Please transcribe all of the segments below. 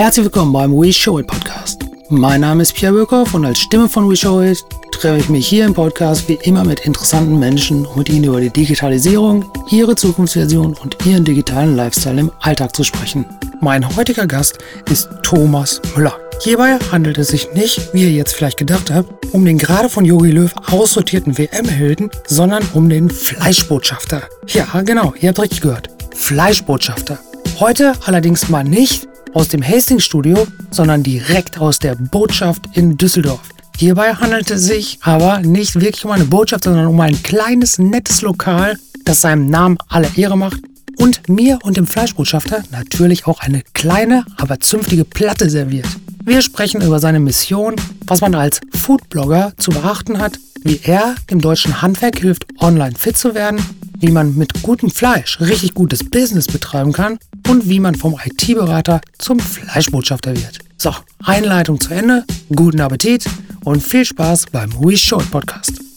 Herzlich willkommen beim We Show It Podcast. Mein Name ist Pierre Böckhoff und als Stimme von We Show It treffe ich mich hier im Podcast wie immer mit interessanten Menschen, um mit ihnen über die Digitalisierung, ihre Zukunftsversion und ihren digitalen Lifestyle im Alltag zu sprechen. Mein heutiger Gast ist Thomas Müller. Hierbei handelt es sich nicht, wie ihr jetzt vielleicht gedacht habt, um den gerade von Jogi Löw aussortierten WM-Helden, sondern um den Fleischbotschafter. Ja, genau, ihr habt richtig gehört. Fleischbotschafter. Heute allerdings mal nicht aus dem Hastings-Studio, sondern direkt aus der Botschaft in Düsseldorf. Hierbei handelt es sich aber nicht wirklich um eine Botschaft, sondern um ein kleines, nettes Lokal, das seinem Namen alle Ehre macht und mir und dem Fleischbotschafter natürlich auch eine kleine, aber zünftige Platte serviert. Wir sprechen über seine Mission, was man als Foodblogger zu beachten hat, wie er dem deutschen Handwerk hilft, online fit zu werden wie man mit gutem Fleisch richtig gutes Business betreiben kann und wie man vom IT-Berater zum Fleischbotschafter wird. So, Einleitung zu Ende, guten Appetit und viel Spaß beim We Show Podcast.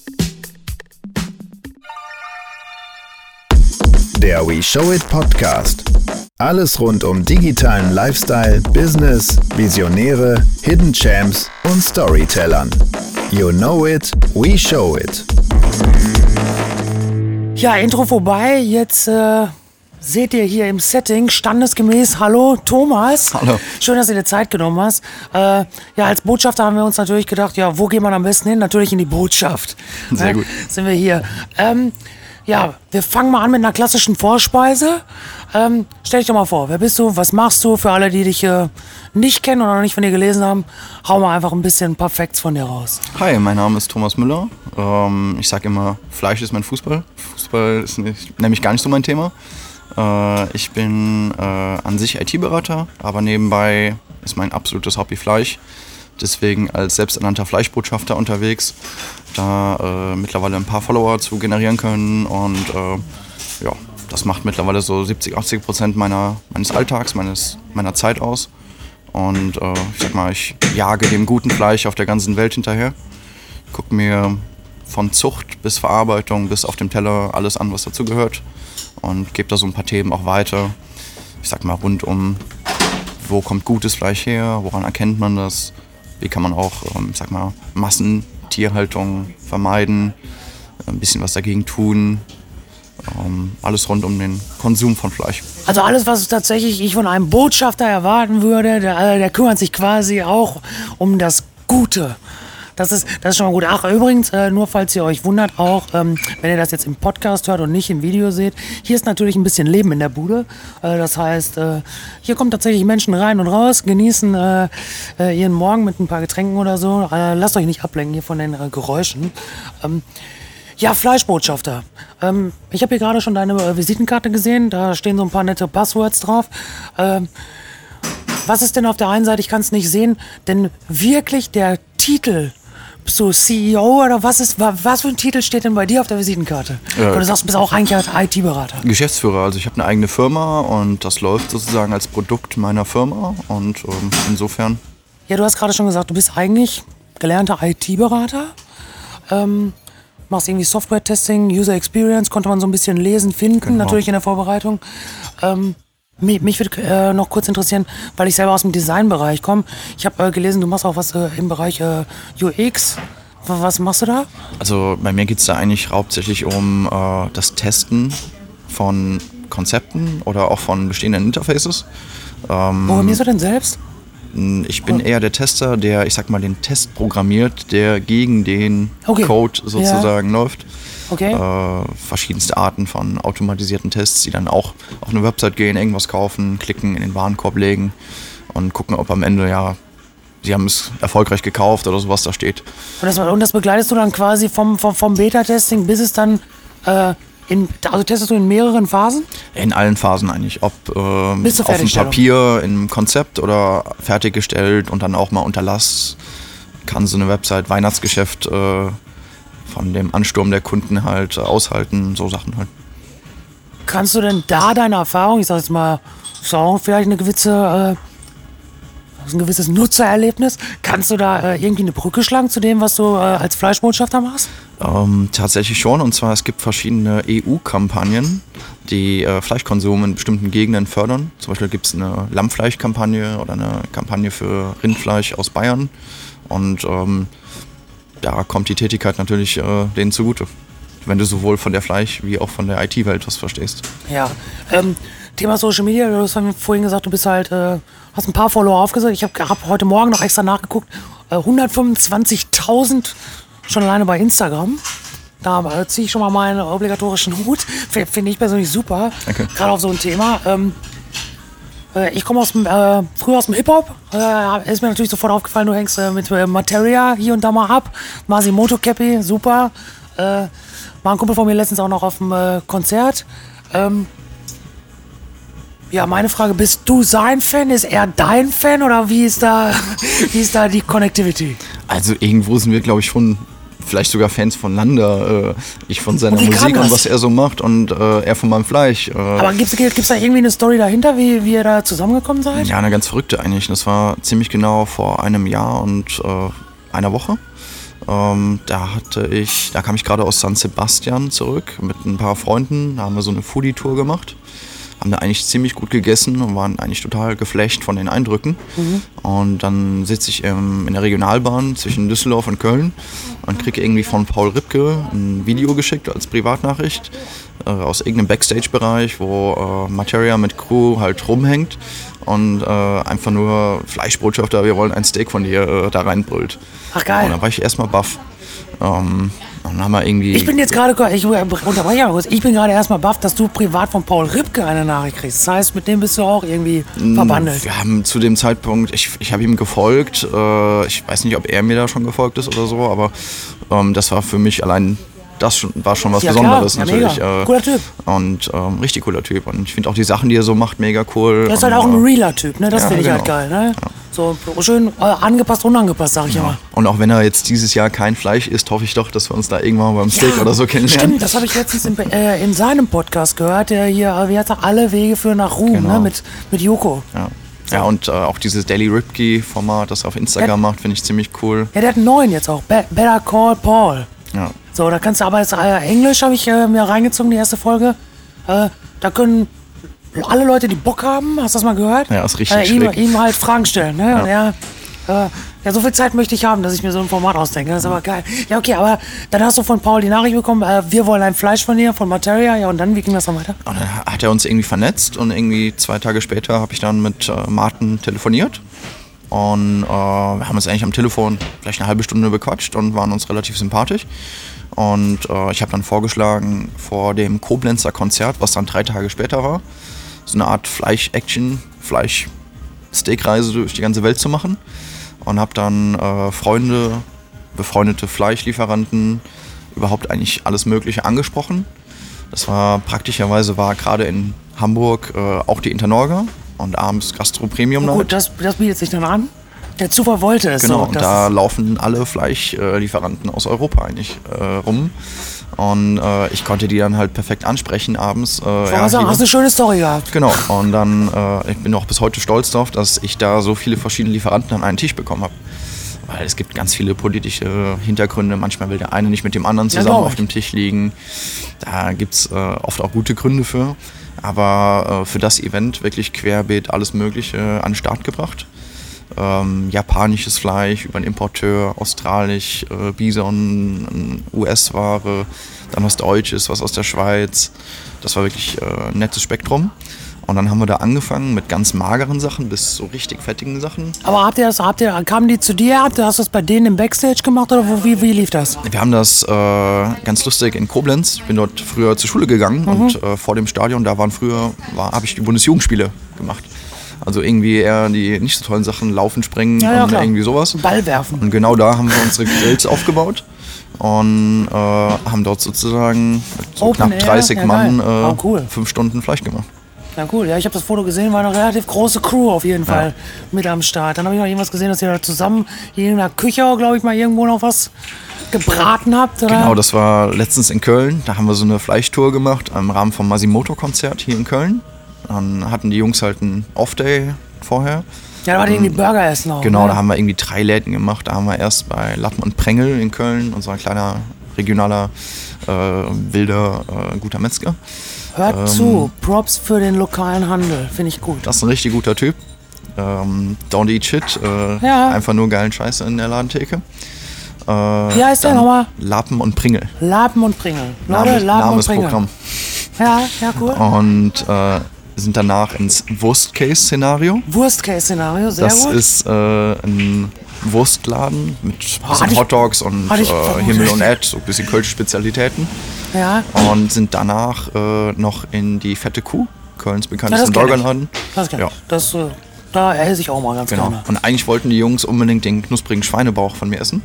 Der We Show It Podcast. Alles rund um digitalen Lifestyle, Business, Visionäre, Hidden Champs und Storytellern. You know it, we show it. Ja, Intro vorbei. Jetzt äh, seht ihr hier im Setting standesgemäß. Hallo, Thomas. Hallo. Schön, dass du dir Zeit genommen hast. Äh, ja, als Botschafter haben wir uns natürlich gedacht, ja, wo geht man am besten hin? Natürlich in die Botschaft. Sehr äh, gut. Sind wir hier. Ähm, ja, wir fangen mal an mit einer klassischen Vorspeise. Ähm, stell dich doch mal vor, wer bist du, was machst du? Für alle, die dich äh, nicht kennen oder noch nicht von dir gelesen haben, hau mal einfach ein bisschen ein von dir raus. Hi, mein Name ist Thomas Müller. Ähm, ich sage immer, Fleisch ist mein Fußball. Fußball ist nicht, nämlich gar nicht so mein Thema. Äh, ich bin äh, an sich IT-Berater, aber nebenbei ist mein absolutes Hobby Fleisch. Deswegen als selbsternannter Fleischbotschafter unterwegs, da äh, mittlerweile ein paar Follower zu generieren können und äh, ja, das macht mittlerweile so 70, 80 Prozent meiner, meines Alltags, meines, meiner Zeit aus. Und äh, ich sag mal, ich jage dem guten Fleisch auf der ganzen Welt hinterher. Gucke mir von Zucht bis Verarbeitung bis auf dem Teller alles an, was dazu gehört. Und gebe da so ein paar Themen auch weiter. Ich sag mal, rund um, wo kommt gutes Fleisch her, woran erkennt man das, wie kann man auch, ähm, sag mal, Massentierhaltung vermeiden, ein bisschen was dagegen tun. Ähm, alles rund um den Konsum von Fleisch. Also alles, was tatsächlich ich von einem Botschafter erwarten würde, der, äh, der kümmert sich quasi auch um das Gute. Das ist, das ist schon mal gut. Ach, übrigens, äh, nur falls ihr euch wundert, auch äh, wenn ihr das jetzt im Podcast hört und nicht im Video seht, hier ist natürlich ein bisschen Leben in der Bude. Äh, das heißt, äh, hier kommen tatsächlich Menschen rein und raus, genießen äh, äh, ihren Morgen mit ein paar Getränken oder so. lasst euch nicht ablenken hier von den Geräuschen. Ähm, ja, Fleischbotschafter. Ähm, ich habe hier gerade schon deine äh, Visitenkarte gesehen. Da stehen so ein paar nette Passwords drauf. Ähm, was ist denn auf der einen Seite, ich kann es nicht sehen, denn wirklich der Titel du CEO oder was ist, was für ein Titel steht denn bei dir auf der Visitenkarte? Äh, oder du sagst, du bist auch eigentlich IT-Berater. Geschäftsführer, also ich habe eine eigene Firma und das läuft sozusagen als Produkt meiner Firma und ähm, insofern. Ja, du hast gerade schon gesagt, du bist eigentlich gelernter IT-Berater. Ähm, machst irgendwie Software-Testing, User Experience, konnte man so ein bisschen lesen, finden, genau. natürlich in der Vorbereitung. Ähm, mich, mich würde äh, noch kurz interessieren, weil ich selber aus dem Designbereich komme. Ich habe äh, gelesen, du machst auch was äh, im Bereich äh, UX. Was machst du da? Also bei mir geht es da eigentlich hauptsächlich um äh, das Testen von Konzepten oder auch von bestehenden Interfaces. Ähm, Programmierst du denn selbst? Ich bin eher der Tester, der, ich sag mal, den Test programmiert, der gegen den okay. Code sozusagen ja. läuft. Okay. Äh, verschiedenste Arten von automatisierten Tests, die dann auch auf eine Website gehen, irgendwas kaufen, klicken, in den Warenkorb legen und gucken, ob am Ende ja sie haben es erfolgreich gekauft oder sowas da steht. Und das, und das begleitest du dann quasi vom, vom, vom Beta-Testing, bis es dann äh, in, also testest du in mehreren Phasen? In allen Phasen eigentlich. Ob ähm, auf dem Papier, im Konzept oder fertiggestellt und dann auch mal unter Last kann so eine Website Weihnachtsgeschäft äh, von dem Ansturm der Kunden halt äh, aushalten, so Sachen halt. Kannst du denn da deine Erfahrung, ich sag jetzt mal, vielleicht eine gewisse, äh, ein gewisses Nutzererlebnis. Kannst du da äh, irgendwie eine Brücke schlagen zu dem, was du äh, als Fleischbotschafter machst? Ähm, tatsächlich schon. Und zwar, es gibt verschiedene EU-Kampagnen, die äh, Fleischkonsum in bestimmten Gegenden fördern. Zum Beispiel gibt es eine Lammfleischkampagne oder eine Kampagne für Rindfleisch aus Bayern. Und ähm, da kommt die Tätigkeit natürlich äh, denen zugute. Wenn du sowohl von der Fleisch- wie auch von der IT-Welt was verstehst. Ja. Ähm, Thema Social Media, du hast vorhin gesagt, du bist halt, äh, hast ein paar Follower aufgesetzt. Ich habe hab heute Morgen noch extra nachgeguckt. Äh, 125.000 schon alleine bei Instagram. Da äh, ziehe ich schon mal meinen obligatorischen Hut. Finde ich persönlich super. Okay. Gerade auf so ein Thema. Ähm, äh, ich komme aus dem, äh, früher aus dem Hip-Hop. Äh, ist mir natürlich sofort aufgefallen, du hängst äh, mit äh, Materia hier und da mal ab. Masimoto Cappy, super. Äh, war ein Kumpel von mir letztens auch noch auf dem äh, Konzert. Ähm, ja, meine Frage, bist du sein Fan? Ist er dein Fan oder wie ist da, wie ist da die Connectivity? Also irgendwo sind wir, glaube ich, schon vielleicht sogar Fans voneinander. Äh, ich von seiner Musik und was er so macht und äh, er von meinem Fleisch. Äh, Aber gibt es da irgendwie eine Story dahinter, wie, wie ihr da zusammengekommen seid? Ja, eine ganz verrückte eigentlich. Das war ziemlich genau vor einem Jahr und äh, einer Woche. Ähm, da hatte ich, da kam ich gerade aus San Sebastian zurück mit ein paar Freunden. Da haben wir so eine Foodie-Tour gemacht. Haben da eigentlich ziemlich gut gegessen und waren eigentlich total geflecht von den Eindrücken. Und dann sitze ich ähm, in der Regionalbahn zwischen Düsseldorf und Köln und kriege irgendwie von Paul Ripke ein Video geschickt als Privatnachricht äh, aus irgendeinem Backstage-Bereich, wo äh, Materia mit Crew halt rumhängt und äh, einfach nur Fleischbotschafter, wir wollen ein Steak von dir äh, da reinbrüllt. Ach, geil. Und dann war ich erstmal baff. Ähm, dann haben wir irgendwie. Ich bin jetzt gerade, ich unterbreche mal kurz, ich bin gerade erstmal baff, dass du privat von Paul Ripke eine Nachricht kriegst. Das heißt, mit dem bist du auch irgendwie verbandelt. Wir haben zu dem Zeitpunkt, ich, ich habe ihm gefolgt. Äh, ich weiß nicht, ob er mir da schon gefolgt ist oder so, aber ähm, das war für mich allein, das schon, war schon was Ja, klar. Besonderes Ja, natürlich. mega. Äh, Cooler Typ. Und ähm, richtig cooler Typ. Und ich finde auch die Sachen, die er so macht, mega cool. Der ist halt und, auch ein äh, realer Typ, ne? Das ja, finde ich halt genau. geil, ne? So schön äh, angepasst, unangepasst, sag ich immer. Und auch wenn er jetzt dieses Jahr kein Fleisch isst, hoffe ich doch, dass wir uns da irgendwann beim Steak oder so kennenlernen. Stimmt, das habe ich letztens in, äh, in seinem Podcast gehört, der hier, wie heißt er, alle Wege führen nach Ruhm, Genau. ne? Mit, mit Joko. Ja. Ja, und äh, auch dieses Daily Ripkey-Format, das er auf Instagram Ja. macht, finde ich ziemlich cool. Ja, der hat einen neuen jetzt auch. Be Better Call Paul. Ja. So, da kannst du aber jetzt äh, Englisch habe ich äh, mir reingezogen, die erste Folge. Äh, da können alle Leute, die Bock haben, hast du das mal gehört? Ja, ist richtig äh, ihm, ihm halt Fragen stellen. Ne? Und er, äh, ja, so viel Zeit möchte ich haben, dass ich mir so ein Format ausdenke. Das ist aber geil. Ja, okay, aber dann hast du von Paul die Nachricht bekommen, äh, wir wollen ein Fleisch von dir, von Materia. Ja, und dann, wie ging das dann weiter? Und dann hat er uns irgendwie vernetzt und irgendwie zwei Tage später habe ich dann mit äh, Martin telefoniert. Und äh, wir haben uns eigentlich am Telefon vielleicht eine halbe Stunde bequatscht und waren uns relativ sympathisch. Und äh, ich habe dann vorgeschlagen, vor dem Koblenzer Konzert, was dann drei Tage später war, so eine Art Fleisch-Action, Fleisch-Steakreise durch die ganze Welt zu machen. Und habe dann äh, Freunde, befreundete Fleischlieferanten, überhaupt eigentlich alles Mögliche angesprochen. Das war praktischerweise war gerade in Hamburg äh, auch die Internorga und abends Gastro Premium Gut, Night. das, das bietet sich dann an. Der Zufall wollte es. Genau, so, und da laufen alle Fleischlieferanten aus Europa eigentlich äh, rum. Und äh, ich konnte die dann halt perfekt ansprechen abends. Äh, Ich ja, sagen, hast eine schöne Story gehabt. Genau, und dann, äh, ich bin auch bis heute stolz darauf, dass ich da so viele verschiedene Lieferanten an einen Tisch bekommen habe. Weil es gibt ganz viele politische Hintergründe. Manchmal will der eine nicht mit dem anderen Ja, zusammen glaub auf dem Tisch liegen. Da gibt es äh, oft auch gute Gründe für. Aber äh, für das Event wirklich querbeet alles Mögliche an den Start gebracht. Ähm, japanisches Fleisch über einen Importeur, australisch, äh, Bison, US-Ware, dann was Deutsches, was aus der Schweiz. Das war wirklich äh, ein nettes Spektrum. Und dann haben wir da angefangen mit ganz mageren Sachen bis so richtig fettigen Sachen. Aber habt ihr das, habt ihr, kamen die zu dir? Habt ihr, hast du das bei denen im Backstage gemacht oder wo, wie, wie lief das? Wir haben das äh, ganz lustig in Koblenz. Ich bin dort früher zur Schule gegangen und äh, vor dem Stadion, da waren früher, war, habe ich die Bundesjugendspiele gemacht. Also irgendwie eher die nicht so tollen Sachen, Laufen, Springen Ja, ja, und klar. irgendwie sowas. Ball werfen. Und genau da haben wir unsere Grills aufgebaut und äh, haben dort sozusagen so Open knapp Air? 30 Ja, Mann geil. äh, Oh, cool. fünf Stunden Fleisch gemacht. Na cool, ja, ich habe das Foto gesehen, war eine relativ große Crew auf jeden Fall mit am Start. Dann habe ich noch irgendwas gesehen, dass ihr da zusammen hier in der Küche, glaube ich, mal irgendwo noch was gebraten habt, oder? Genau, das war letztens in Köln. Da haben wir so eine Fleischtour gemacht im Rahmen vom Masimoto-Konzert hier in Köln. Dann hatten die Jungs halt einen Off-Day, vorher. Ja, da war die irgendwie Burger essen auch. Genau, ne? da haben wir irgendwie drei Läden gemacht. Da haben wir erst bei Lappen und Prengel in Köln, unser kleiner regionaler, äh, wilder, äh, guter Metzger. Hört ähm, zu, Props für den lokalen Handel, finde ich gut. Das ist ein richtig guter Typ. Ähm, don't eat shit. Äh, Ja. Einfach nur geilen Scheiß in der Ladentheke. Äh, Wie heißt der nochmal? Lappen und Pringel. Lapen und Pringel. Leute, Name, Lapen Name und Pringel. Programm. Ja, ja, cool. Und äh, sind danach ins Worst-Case-Szenario. Worst-Case-Szenario, sehr Das gut. ist äh, ein Wurstladen mit bisschen ich- Hotdogs und ich äh. Himmel und Erd, so ein bisschen kölsche Spezialitäten. ja, Und sind danach äh, noch in die Fette Kuh, Kölns bekanntesten das kenn ich. Burgerladen. das kenn ich. Ja. Das, äh, da esse ich auch mal ganz Genau. gerne. Und eigentlich wollten die Jungs unbedingt den knusprigen Schweinebauch von mir essen.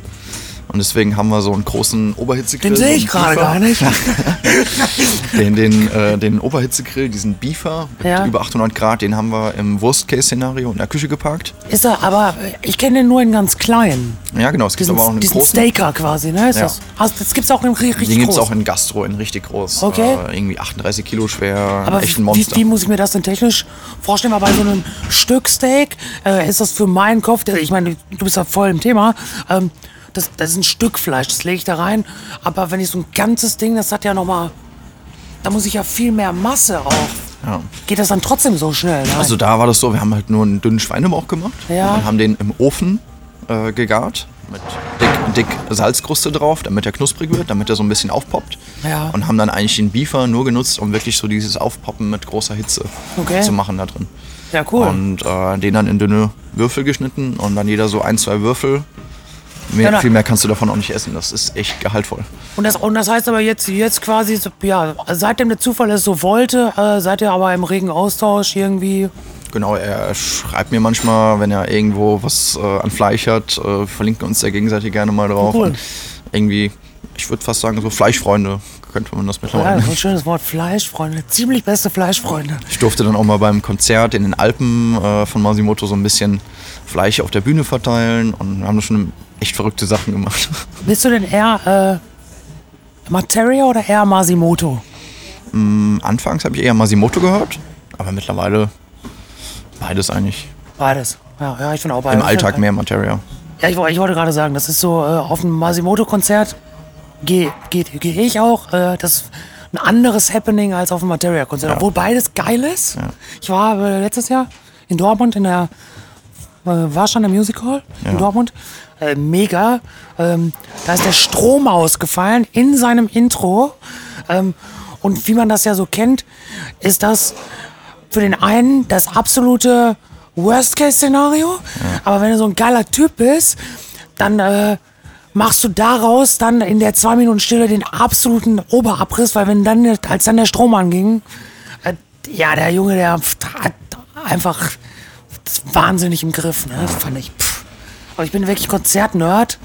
Und deswegen haben wir so einen großen Oberhitzegrill. Den sehe ich gerade gar nicht. Den, den, äh, den Oberhitzegrill, diesen Beefer mit Ja. über 800 Grad, den haben wir im Worst-Case-Szenario in der Küche geparkt. Ist er, aber ich kenne den nur in ganz klein. Ja, genau. Es gibt Diesen, aber auch einen diesen großen. Staker quasi, ne? Ist Ja. das? Also, das gibt's auch in ri- richtig Den gibt es groß. auch in Gastro, in richtig groß. Okay. Äh, irgendwie 38 Kilo schwer, aber echt ein wie, Monster. wie muss ich mir das denn technisch vorstellen? Weil bei so einem Stück Steak äh, ist das für meinen Kopf, der- ich meine, du bist ja voll im Thema, ähm, das, das ist ein Stück Fleisch, das lege ich da rein. Aber wenn ich so ein ganzes Ding, das hat ja nochmal, da muss ich ja viel mehr Masse auch. ja. Geht das dann trotzdem so schnell? Nein. Also da war das so, wir haben halt nur einen dünnen Schweinebauch gemacht Ja. und haben den im Ofen äh, gegart mit dick, dick Salzkruste drauf, damit er knusprig wird, damit er so ein bisschen aufpoppt. Ja. Und haben dann eigentlich den Beefer nur genutzt, um wirklich so dieses Aufpoppen mit großer Hitze Okay. zu machen da drin. ja, cool. Und äh, den dann in dünne Würfel geschnitten und dann jeder so ein, zwei Würfel. Mehr, Ja, da- viel mehr kannst du davon auch nicht essen. Das ist echt gehaltvoll. Und das, und das heißt aber jetzt, jetzt quasi, so, ja, seitdem der Zufall es so wollte, äh, seid ihr aber im regen Austausch irgendwie. Genau, er schreibt mir manchmal, wenn er irgendwo was äh, an Fleisch hat, äh, verlinken uns da gegenseitig gerne mal drauf. Cool. Und irgendwie, ich würde fast sagen, so Fleischfreunde könnte man das Ja, mittlerweile das ist nennen. ein schönes Wort, Fleischfreunde. Ziemlich beste Fleischfreunde. Ich durfte dann auch mal beim Konzert in den Alpen äh, von Masimoto so ein bisschen Fleisch auf der Bühne verteilen und wir haben da schon echt verrückte Sachen gemacht. Bist du denn eher äh, Materia oder eher Masimoto? Anfangs habe ich eher Masimoto gehört, aber mittlerweile beides eigentlich. Beides. Ja, ja ich finde auch beides. Im Alltag mehr Materia. Ja, ich, ich wollte gerade sagen, das ist so, äh, auf einem Masimoto-Konzert gehe geh, geh ich auch. Äh, das ist ein anderes Happening als auf einem Materia-Konzert. Ja. Obwohl beides geil ist. Ja. Ich war äh, letztes Jahr in Dortmund in der äh, Warsteiner Music Hall in Ja. Dortmund. Äh, mega. Ähm, da ist der Strom ausgefallen in seinem Intro. Ähm, und wie man das ja so kennt, ist das für den einen das absolute Worst-Case-Szenario. Aber wenn du so ein geiler Typ bist, dann äh, machst du daraus dann in der zwei Minuten Stille den absoluten Oberabriss, weil wenn dann, als dann der Strom anging, äh, ja, der Junge, der hat einfach das wahnsinnig im Griff, ne? Fand ich. Pff. Aber ich bin wirklich Konzertnerd.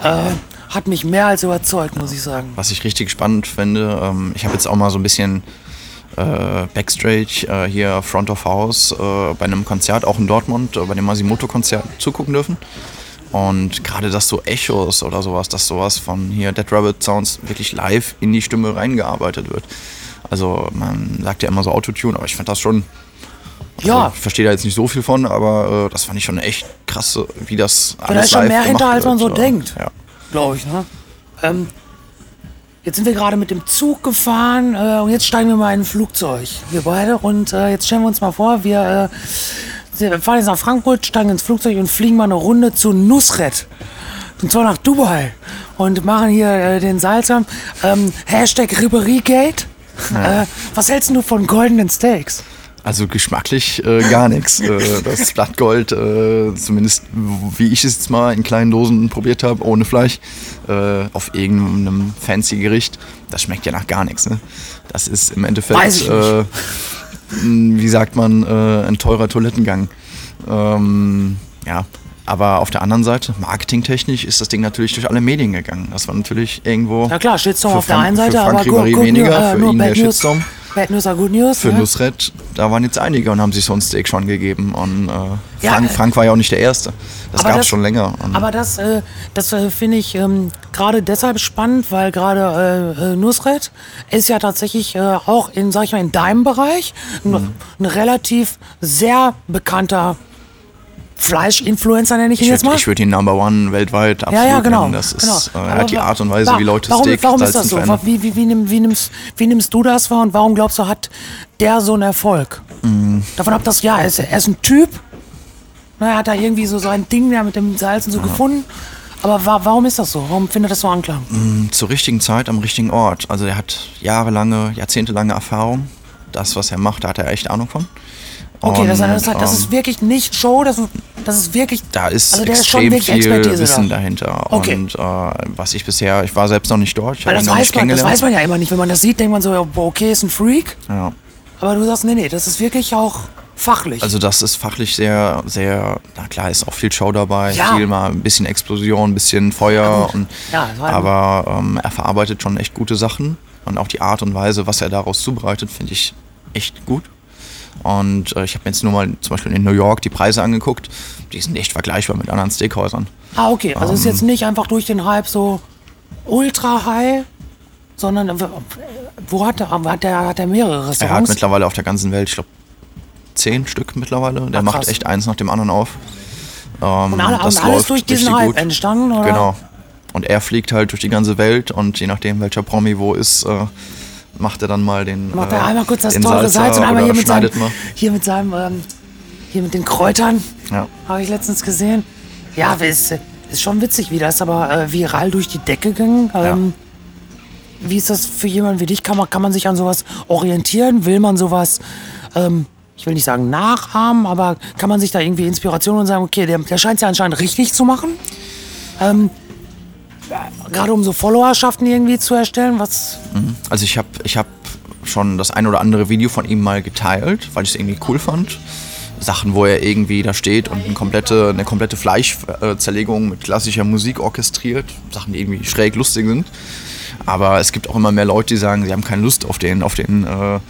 Äh, hat mich mehr als überzeugt, muss ich sagen. Was ich richtig spannend finde, ähm, ich habe jetzt auch mal so ein bisschen äh, Backstage äh, hier Front of House äh, bei einem Konzert, auch in Dortmund, äh, bei dem Masimoto-Konzert zugucken dürfen. Und gerade dass so Echos oder sowas, dass sowas von hier Dead Rabbit Sounds wirklich live in die Stimme reingearbeitet wird. Also man sagt ja immer so Autotune, aber ich fand das schon, Ja, ich verstehe da jetzt nicht so viel von, aber äh, das fand ich schon echt krass, wie das alles da ist schon mehr hinter, als man wird. so denkt. Ja. glaube ich. Ne? Ähm, jetzt sind wir gerade mit dem Zug gefahren äh, und jetzt steigen wir mal in ein Flugzeug, wir beide. Und äh, jetzt stellen wir uns mal vor, wir äh, fahren jetzt nach Frankfurt, steigen ins Flugzeug und fliegen mal eine Runde zu Nusret. Und zwar nach Dubai. Und machen hier äh, den Salzam. Ähm, Hashtag Riberiegate. Äh, was hältst du von goldenen Steaks? Also geschmacklich äh, gar nichts. Äh, das Blattgold, äh, zumindest wie ich es jetzt mal in kleinen Dosen probiert habe, ohne Fleisch, äh, auf irgendeinem fancy Gericht, das schmeckt ja nach gar nichts. Ne? Das ist im Endeffekt, äh, wie sagt man, äh, ein teurer Toilettengang. Ähm, ja, aber auf der anderen Seite, marketingtechnisch, ist das Ding natürlich durch alle Medien gegangen. Das war natürlich irgendwo Ja klar, Shitstorm auf der Frank- einen Seite, für Frank aber Ribéry weniger, äh, für nur ihn der News. Bad News are Good News. für ne? Nusret, da waren jetzt einige und haben sich so ein Steak schon gegeben. Und äh, Ja, Frank, äh, Frank war ja auch nicht der Erste. Das gab es schon länger. Und Aber das, äh, das äh, finde ich ähm, gerade deshalb spannend, weil gerade äh, äh, Nusret ist ja tatsächlich äh, auch in, sag ich mal, in deinem Bereich ein, Mhm. ein relativ sehr bekannter Fleischinfluencer, nenne ich ihn ich jetzt mal. würde würd ihn Number One weltweit absolut ja, ja, genau. nennen. Das ist genau. äh, er die Art und Weise, wa- wie Leute warum, Steak Warum ist das so? Wie, wie, wie, nimm, wie, nimmst, wie nimmst du das wahr und warum glaubst du, hat der so einen Erfolg? Mhm. Davon ab, dass, ja, er ist, er ist ein Typ. Na, er hat da irgendwie so sein Ding da mit dem Salzen so gefunden. Aber wa warum ist das so? Warum findet das so Anklang? zur richtigen Zeit am richtigen Ort. Also er hat jahrelange, jahrzehntelange Erfahrung. Das, was er macht, da hat er echt Ahnung von. Okay, das, Und, das, ist ähm, wirklich nicht Show, das, das ist wirklich. da ist also ist extrem wirklich viel Expertise Wissen da. dahinter. Okay. Und äh, was ich bisher, ich war selbst noch nicht dort, ich Weil das noch weiß, nicht man, das weiß man ja immer nicht. Wenn man das sieht, denkt man so, ja, okay, ist ein Freak. ja. Aber du sagst, nee, nee, das ist wirklich auch fachlich. Also das ist fachlich sehr, sehr, na klar, ist auch viel Show dabei, Ja. viel mal ein bisschen Explosion, ein bisschen Feuer. Und, Ja, das war- aber ähm, er verarbeitet schon echt gute Sachen und auch die Art und Weise, was er daraus zubereitet, finde ich echt gut. Und äh, ich habe mir jetzt nur mal zum Beispiel in New York die Preise angeguckt, die sind echt vergleichbar mit anderen Steakhäusern. ah, okay. Also ist ähm, jetzt nicht einfach durch den Hype so ultra high, sondern äh, wo hat er, hat er, hat er mehrere Er hat Restaurants? mittlerweile auf der ganzen Welt, ich glaube, zehn Stück mittlerweile. Der Ah, macht echt eins nach dem anderen auf. Ähm, und alle, das und alles durch diesen Hype gut. entstanden, oder? Genau. Und er fliegt halt durch die ganze Welt und je nachdem, welcher Promi wo ist, äh, macht er dann mal den. Macht äh, er einmal kurz das teure Salz und einmal hier mit seinem, hier mit seinem, ähm, hier mit den Kräutern, Ja. habe ich letztens gesehen. Ja, ist, ist schon witzig, wie das aber äh, viral durch die Decke ging. Ähm, Wie ist das für jemanden wie dich? Kann man, kann man sich an sowas orientieren? Will man sowas, ähm, ich will nicht sagen nachahmen, aber kann man sich da irgendwie Inspiration und sagen, okay, der, der scheint es ja anscheinend richtig zu machen? Ähm, ja, Gerade um so Followerschaften irgendwie zu erstellen, was Also ich habe ich hab schon das ein oder andere Video von ihm mal geteilt, weil ich es irgendwie cool fand. Sachen, wo er irgendwie da steht und eine komplette, eine komplette Fleischzerlegung mit klassischer Musik orchestriert. Sachen, die irgendwie schräg lustig sind. Aber es gibt auch immer mehr Leute, die sagen, sie haben keine Lust auf den, auf den äh,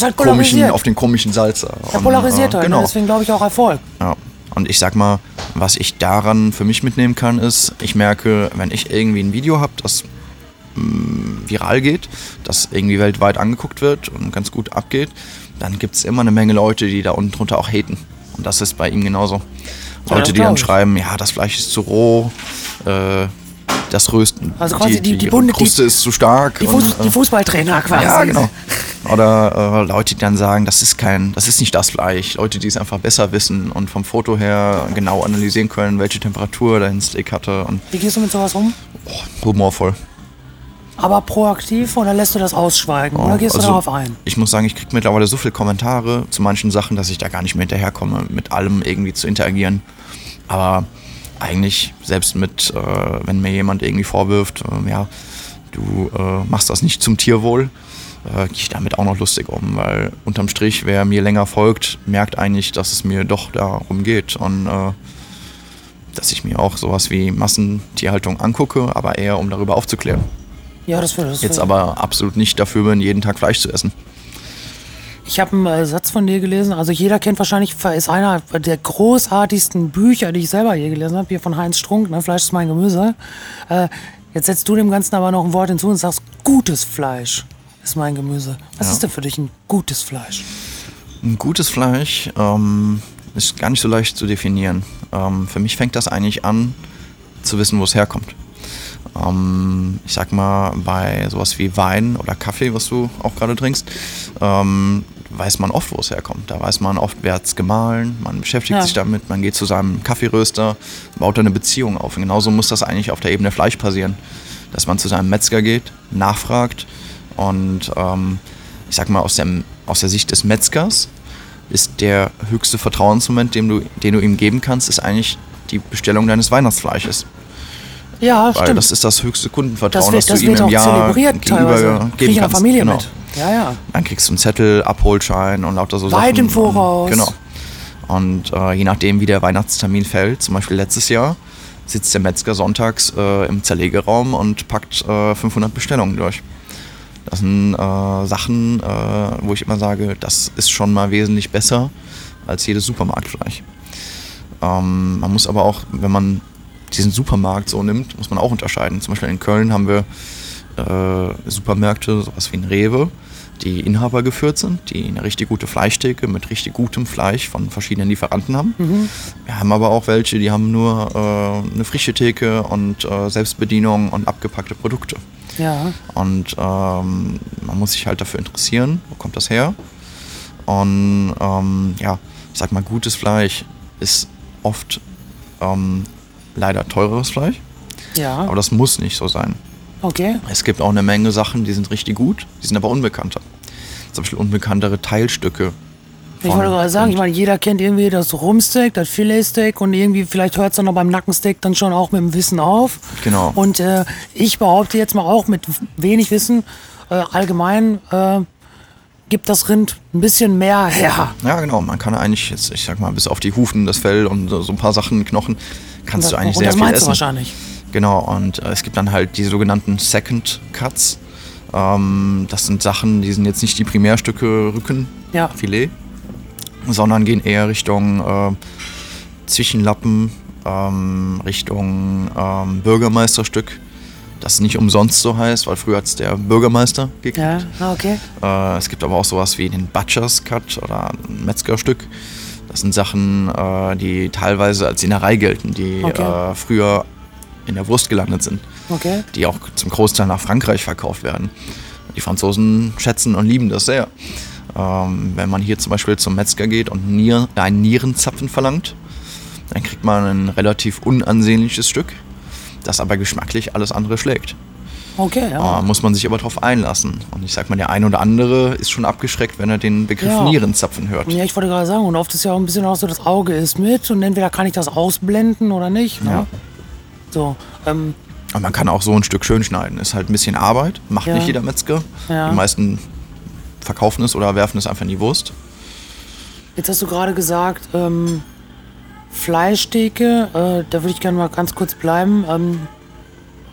halt komischen, auf den komischen Salzer. Er polarisiert äh, halt, genau. ne? deswegen glaube ich auch Erfolg. Ja. Und ich sag mal, was ich daran für mich mitnehmen kann, ist, ich merke, wenn ich irgendwie ein Video habe, das mh, viral geht, das irgendwie weltweit angeguckt wird und ganz gut abgeht, dann gibt es immer eine Menge Leute, die da unten drunter auch haten. Und das ist bei ihm genauso. Leute, die glaub dann schreiben, ja, das Fleisch ist zu roh, äh, das Rösten, Also quasi die- die Bunde- die- Kruste ist zu stark. Die, und, Fuß, äh, die Fußballtrainer quasi. ja, genau. Oder äh, Leute, die dann sagen, das ist kein, das ist nicht das Fleisch. Leute, die es einfach besser wissen und vom Foto her genau analysieren können, welche Temperatur dein Steak hatte und Wie gehst du mit sowas um? humorvoll. Aber proaktiv oder lässt du das ausschweigen? oder gehst Also, du darauf ein? Ich muss sagen, ich kriege mittlerweile so viele Kommentare zu manchen Sachen, dass ich da gar nicht mehr hinterherkomme, mit allem irgendwie zu interagieren. Aber eigentlich, selbst mit, äh, wenn mir jemand irgendwie vorwirft, äh, ja, du äh, machst das nicht zum Tierwohl, äh, gehe ich damit auch noch lustig um, weil unterm Strich, wer mir länger folgt, merkt eigentlich, dass es mir doch darum geht und äh, dass ich mir auch sowas wie Massentierhaltung angucke, aber eher um darüber aufzuklären. Ja, das würde das Jetzt aber absolut nicht dafür bin, jeden Tag Fleisch zu essen. Ich habe einen äh, Satz von dir gelesen. Also jeder kennt wahrscheinlich, ist einer der großartigsten Bücher, die ich selber je gelesen habe, hier von Heinz Strunk, ne? Fleisch ist mein Gemüse. Äh, jetzt setzt du dem Ganzen aber noch ein Wort hinzu und sagst, gutes Fleisch ist mein Gemüse. Was Ja. ist denn für dich ein gutes Fleisch? Ein gutes Fleisch ähm, ist gar nicht so leicht zu definieren. Ähm, für mich fängt das eigentlich an, zu wissen, wo es herkommt. Ähm, ich sag mal, bei sowas wie Wein oder Kaffee, was du auch gerade trinkst, ähm, weiß man oft, wo es herkommt. Da weiß man oft, wer hat es gemahlen, man beschäftigt Ja. sich damit, man geht zu seinem Kaffeeröster, baut da eine Beziehung auf. Und genauso muss das eigentlich auf der Ebene Fleisch passieren. Dass man zu seinem Metzger geht, nachfragt und ähm, ich sag mal, aus, dem, aus der Sicht des Metzgers ist der höchste Vertrauensmoment, den du, den du ihm geben kannst, ist eigentlich die Bestellung deines Weihnachtsfleisches. Ja, Weil stimmt. das ist das höchste Kundenvertrauen, das wird, das, du ihm im Jahr teilweise. gegenüber ich geben kannst. Familie genau. mit. Ja, ja. Dann kriegst du einen Zettel, Abholschein und lauter so Weit Sachen. im Voraus. Und, genau. Und äh, je nachdem, wie der Weihnachtstermin fällt, zum Beispiel letztes Jahr, sitzt der Metzger sonntags äh, im Zerlegeraum und packt äh, 500 Bestellungen durch. Das sind äh, Sachen, äh, wo ich immer sage, das ist schon mal wesentlich besser als jedes Supermarktfleisch. Ähm, man muss aber auch, wenn man diesen Supermarkt so nimmt, muss man auch unterscheiden. Zum Beispiel in Köln haben wir äh, Supermärkte, sowas wie ein Rewe, die Inhaber geführt sind, die eine richtig gute Fleischtheke mit richtig gutem Fleisch von verschiedenen Lieferanten haben. Mhm. Wir haben aber auch welche, die haben nur äh, eine frische Theke und äh, Selbstbedienung und abgepackte Produkte. Ja. Und ähm, man muss sich halt dafür interessieren, wo kommt das her? Und ähm, ja, ich sag mal, gutes Fleisch ist oft ähm, leider teureres Fleisch, Ja. aber das muss nicht so sein. Okay. Es gibt auch eine Menge Sachen, die sind richtig gut, die sind aber unbekannter. Zum Beispiel unbekanntere Teilstücke. Ich wollte gerade sagen, ich meine, jeder kennt irgendwie das Rumsteak, das Filetsteak und irgendwie vielleicht hört es dann noch beim Nackensteak dann schon auch mit dem Wissen auf. Genau. Und äh, ich behaupte jetzt mal auch mit wenig Wissen, äh, allgemein äh, gibt das Rind ein bisschen mehr her. Ja, genau. Man kann eigentlich jetzt, ich sag mal, bis auf die Hufen, das Fell und so so ein paar Sachen, Knochen, kannst du eigentlich und sehr das viel meinst essen. du wahrscheinlich. Genau, und äh, es gibt dann halt die sogenannten Second Cuts. Ähm, das sind Sachen, die sind jetzt nicht die Primärstücke Rücken, Ja. Filet, sondern gehen eher Richtung äh, Zwischenlappen, ähm, Richtung ähm, Bürgermeisterstück. Das nicht umsonst so heißt, weil früher hat es der Bürgermeister Ja, gekriegt. ah, okay. Äh, es gibt aber auch sowas wie den Butchers Cut oder ein Metzgerstück. Das sind Sachen, äh, die teilweise als Innerei gelten, die Okay. äh, früher in der Wurst gelandet sind, Okay. die auch zum Großteil nach Frankreich verkauft werden. Die Franzosen schätzen und lieben das sehr. Ähm, wenn man hier zum Beispiel zum Metzger geht und Nier, einen Nierenzapfen verlangt, dann kriegt man ein relativ unansehnliches Stück, das aber geschmacklich alles andere schlägt. Okay, ja. Äh, muss man sich aber darauf einlassen. Und ich sag mal, der ein oder andere ist schon abgeschreckt, wenn er den Begriff Ja. Nierenzapfen hört. Ja, ich wollte gerade sagen, und oft ist ja auch ein bisschen auch so, das Auge ist mit und entweder kann ich das ausblenden oder nicht. Ne? Ja. So, ähm, Und man kann auch so ein Stück schön schneiden. Ist halt ein bisschen Arbeit, macht Ja. nicht jeder Metzger. Ja. Die meisten verkaufen es oder werfen es einfach in die Wurst. jetzt hast du gerade gesagt, ähm, Fleischtheke, äh, da würde ich gerne mal ganz kurz bleiben. Ähm,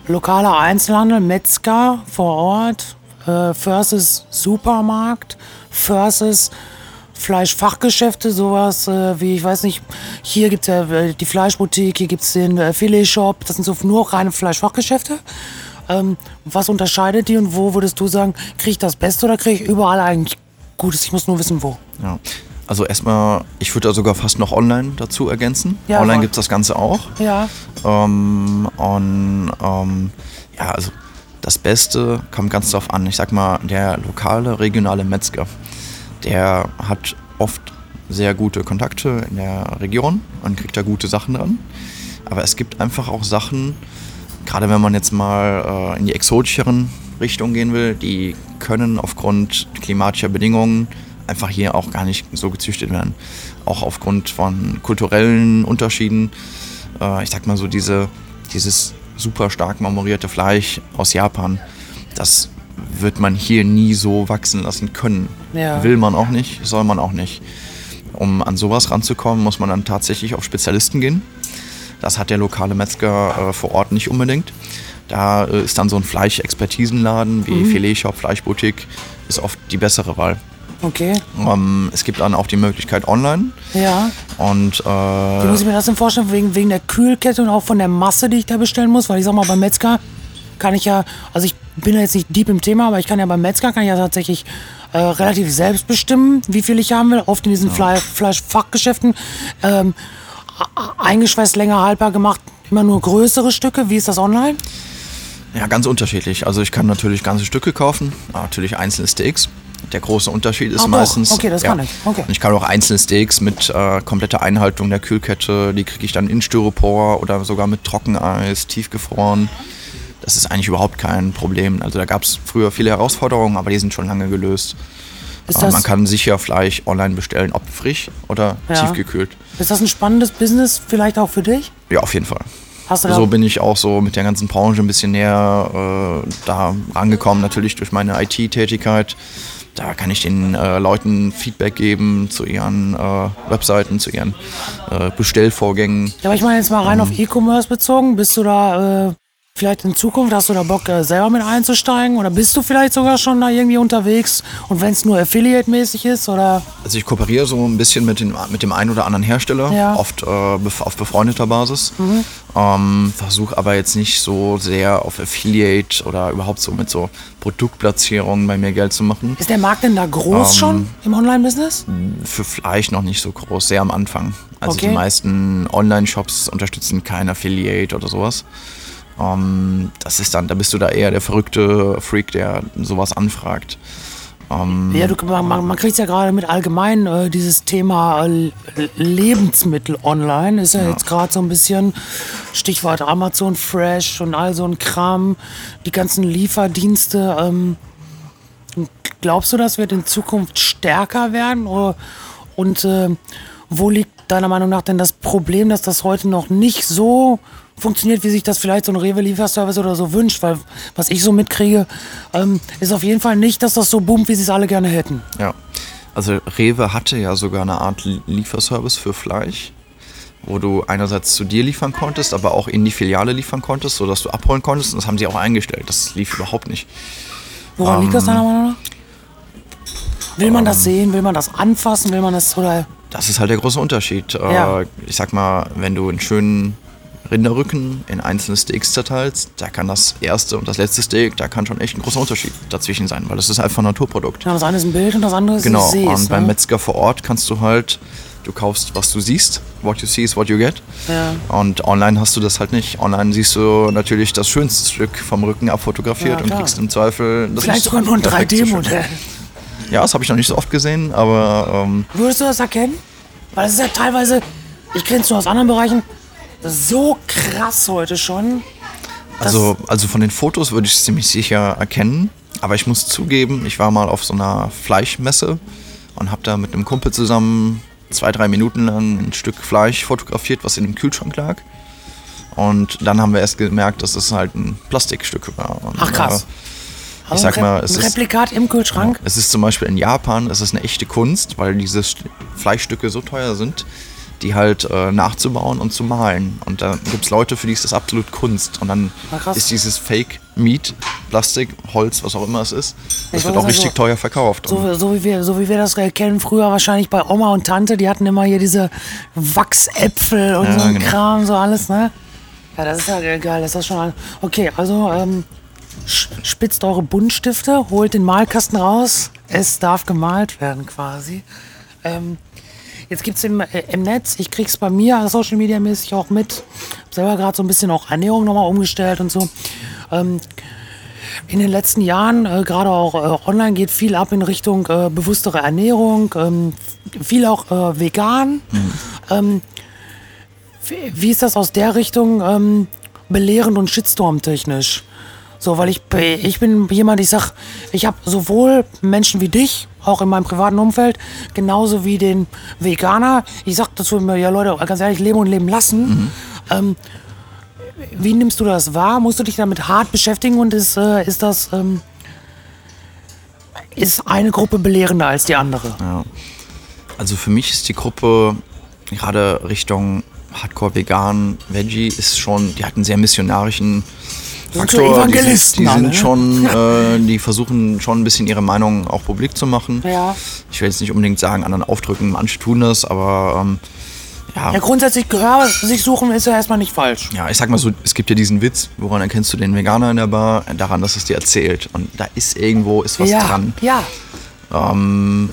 lokaler Einzelhandel, Metzger vor Ort äh, versus Supermarkt versus Fleischfachgeschäfte, sowas äh, wie, ich weiß nicht, hier gibt es ja äh, die Fleischboutique, hier gibt es den äh, Filet-Shop, das sind so nur reine Fleischfachgeschäfte. Ähm, was unterscheidet die und wo würdest du sagen, kriege ich das Beste oder kriege ich überall eigentlich Gutes? Ich muss nur wissen, wo. Ja. Also erstmal, ich würde da sogar fast noch online dazu ergänzen. Ja, online gibt es das Ganze auch. Ja, Ähm, und ähm, ja, also das Beste kommt ganz drauf an. Ich sag mal, der lokale, regionale Metzger, der hat oft sehr gute Kontakte in der Region und kriegt da gute Sachen dran. Aber es gibt einfach auch Sachen, gerade wenn man jetzt mal äh, in die exotischeren Richtungen gehen will, die können aufgrund klimatischer Bedingungen einfach hier auch gar nicht so gezüchtet werden. Auch aufgrund von kulturellen Unterschieden. Äh, ich sag mal so, diese, dieses super stark marmorierte Fleisch aus Japan, das wird man hier nie so wachsen lassen können. Ja. Will man auch nicht, soll man auch nicht. Um an sowas ranzukommen, muss man dann tatsächlich auf Spezialisten gehen. Das hat der lokale Metzger äh, vor Ort nicht unbedingt. Da äh, ist dann so ein Fleischexpertisenladen wie Filetshop, Fleischboutique, ist oft die bessere Wahl. okay. Ähm, es gibt dann auch die Möglichkeit online Ja. und Wie äh, muss ich mir das denn vorstellen? Wegen, wegen der Kühlkette und auch von der Masse, die ich da bestellen muss? Weil ich sag mal, beim Metzger kann ich ja, also ich bin ja jetzt nicht deep im Thema, aber ich kann ja beim Metzger kann ich ja tatsächlich äh, relativ selbst bestimmen, wie viel ich haben will. Oft in diesen Fle Fleischfachgeschäften ähm, eingeschweißt, länger haltbar gemacht, immer nur größere Stücke. Wie ist das online? ja, ganz unterschiedlich. Also ich kann natürlich ganze Stücke kaufen, natürlich einzelne Steaks. Der große Unterschied ist doch. meistens. Okay, das kann ich. Okay. Und ich kann auch einzelne Steaks mit äh, kompletter Einhaltung der Kühlkette, die kriege ich dann in Styropor oder sogar mit Trockeneis, tiefgefroren. Das ist eigentlich überhaupt kein Problem. Also da gab es früher viele Herausforderungen, aber die sind schon lange gelöst. Ist das, man kann sicher Fleisch online bestellen, ob frisch oder Ja. tiefgekühlt. ist das ein spannendes Business vielleicht auch für dich? Ja, auf jeden Fall. Hast du So bin ich auch so mit der ganzen Branche ein bisschen näher äh, da rangekommen, natürlich durch meine IT-Tätigkeit. Da kann ich den äh, Leuten Feedback geben zu ihren äh, Webseiten, zu ihren äh, Bestellvorgängen. Ja, aber ich meine jetzt mal rein Mhm. auf E-Commerce bezogen. Bist du da äh, vielleicht in Zukunft hast du da Bock, äh, selber mit einzusteigen? Oder bist du vielleicht sogar schon da irgendwie unterwegs? Und wenn es nur Affiliate-mäßig ist? Oder? Also ich kooperiere so ein bisschen mit, den, mit dem einen oder anderen Hersteller, Ja. oft äh, auf befreundeter Basis. Ähm, Versuche aber jetzt nicht so sehr auf Affiliate oder überhaupt so mit so Produktplatzierungen bei mir Geld zu machen. Ist der Markt denn da groß Ähm, schon im Online-Business? Für Fleisch noch nicht so groß, sehr am Anfang. Also Okay. die meisten Online-Shops unterstützen kein Affiliate oder sowas. Ähm, das ist dann, da bist du da eher der verrückte Freak, der sowas anfragt. Ähm, Ja, du, man, man man kriegt ja gerade mit allgemein äh, dieses Thema äh, Lebensmittel online. Ist ja, jetzt gerade so ein bisschen Stichwort Amazon Fresh und all so ein Kram, die ganzen Lieferdienste. Ähm, glaubst du, das wird in Zukunft stärker werden? Oder, und äh, wo liegt deiner Meinung nach denn das Problem, dass das heute noch nicht so funktioniert, wie sich das vielleicht so ein Rewe-Lieferservice oder so wünscht? Weil was ich so mitkriege, ähm, ist auf jeden Fall nicht, dass das so boomt, wie sie es alle gerne hätten. Ja, also Rewe hatte ja sogar eine Art Li- Lieferservice für Fleisch, wo du einerseits zu dir liefern konntest, aber auch in die Filiale liefern konntest, sodass du abholen konntest. Und das haben sie auch eingestellt. Das lief überhaupt nicht. Woran liegt das Ähm, deiner Meinung nach? Will man das sehen? Will man das anfassen? Will man das oder? Das ist halt der große Unterschied. Ja. Äh, ich sag mal, wenn du einen schönen Rinderrücken in einzelne Steaks zerteilst, da kann das erste und das letzte Steak, da kann schon echt ein großer Unterschied dazwischen sein, weil das ist einfach ein Naturprodukt. Ja, das eine ist ein Bild und das andere ist Genau, ein Sees, und beim ne? Metzger vor Ort kannst du halt, du kaufst, was du siehst. What you see is what you get. Ja. Und online hast du das halt nicht. Online siehst du natürlich das schönste Stück vom Rücken abfotografiert Ja, und kriegst im Zweifel das Vielleicht sogar nur ein perfekt so schön. 3D-Modell. Ja, das habe ich noch nicht so oft gesehen, aber ähm, Würdest du das erkennen? Weil es ist ja teilweise, ich kenne es nur aus anderen Bereichen, so krass heute schon. also, also von den Fotos würde ich es ziemlich sicher erkennen. Aber ich muss zugeben, ich war mal auf so einer Fleischmesse und habe da mit einem Kumpel zusammen zwei, drei Minuten lang ein Stück Fleisch fotografiert, was in dem Kühlschrank lag. Und dann haben wir erst gemerkt, dass es halt ein Plastikstück war. Und, Ach, krass. äh, Also sag ein mal, es ein ist- Replikat im Kühlschrank. Es ist zum Beispiel in Japan, es ist eine echte Kunst, weil diese St- Fleischstücke so teuer sind, die halt äh, nachzubauen und zu malen. Und da gibt es Leute, für die ist das absolut Kunst. Und dann Ah, krass. ist dieses Fake Meat, Plastik, Holz, was auch immer es ist, das Ich wird auch richtig so- teuer verkauft. So, so, wie wir, so wie wir das kennen früher wahrscheinlich bei Oma und Tante, die hatten immer hier diese Wachsäpfel und Ja, so ein genau. Kram, so alles, ne? Ja, das ist ja ge- geil, das ist schon alles. Okay, also ähm, spitzt eure Buntstifte, holt den Malkasten raus, es darf gemalt werden quasi. Ähm, jetzt gibt es im, äh, im Netz, ich krieg's bei mir Social Media mäßig auch mit, hab selber gerade so ein bisschen auch Ernährung nochmal umgestellt und so. Ähm, in den letzten Jahren, äh, gerade auch äh, online, geht viel ab in Richtung äh, bewusstere Ernährung, ähm, viel auch äh, vegan. Ähm, wie- wie ist das aus der Richtung ähm, belehrend und Shitstorm-technisch? So, weil ich, ich bin jemand, ich sag, ich habe sowohl Menschen wie dich, auch in meinem privaten Umfeld, genauso wie den Veganer. Ich sag dazu immer, ja Leute, ganz ehrlich, leben und leben lassen. Ähm, wie nimmst du das wahr? Musst du dich damit hart beschäftigen und ist, äh, ist das ähm, ist eine Gruppe belehrender als die andere? Ja. Also für mich ist die Gruppe gerade Richtung Hardcore Vegan, Veggie ist schon, die hat einen sehr missionarischen Faktor. Die, sind- die ne? sind schon, äh, die versuchen schon ein bisschen ihre Meinung auch publik zu machen. Ja. Ich will jetzt nicht unbedingt sagen, anderen aufdrücken, manche tun das, aber ähm, ja, Ja, grundsätzlich Gehör sich suchen ist ja erstmal nicht falsch. ja, ich sag mal so, es gibt ja diesen Witz, woran erkennst du den Veganer in der Bar? Daran, dass es dir erzählt. Und da ist irgendwo, ist was ja, dran. ja. Ähm,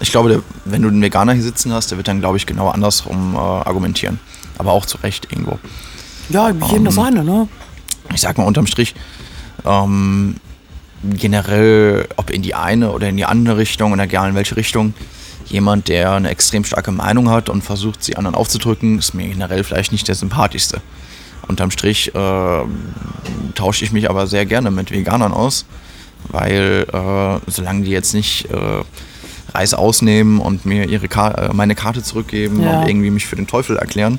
ich glaube, der, wenn du einen Veganer hier sitzen hast, der wird dann, glaube ich, genau andersrum äh, argumentieren. Aber auch zu Recht irgendwo. Ja, jedem das eine, ne? Ich sag mal unterm Strich, ähm, generell, ob in die eine oder in die andere Richtung oder egal in welche Richtung, jemand, der eine extrem starke Meinung hat und versucht, sie anderen aufzudrücken, ist mir generell vielleicht nicht der sympathischste. Unterm Strich äh, tausche ich mich aber sehr gerne mit Veganern aus, weil äh, solange die jetzt nicht äh, Reis ausnehmen und mir ihre Ka äh, meine Karte zurückgeben Ja. und irgendwie mich für den Teufel erklären,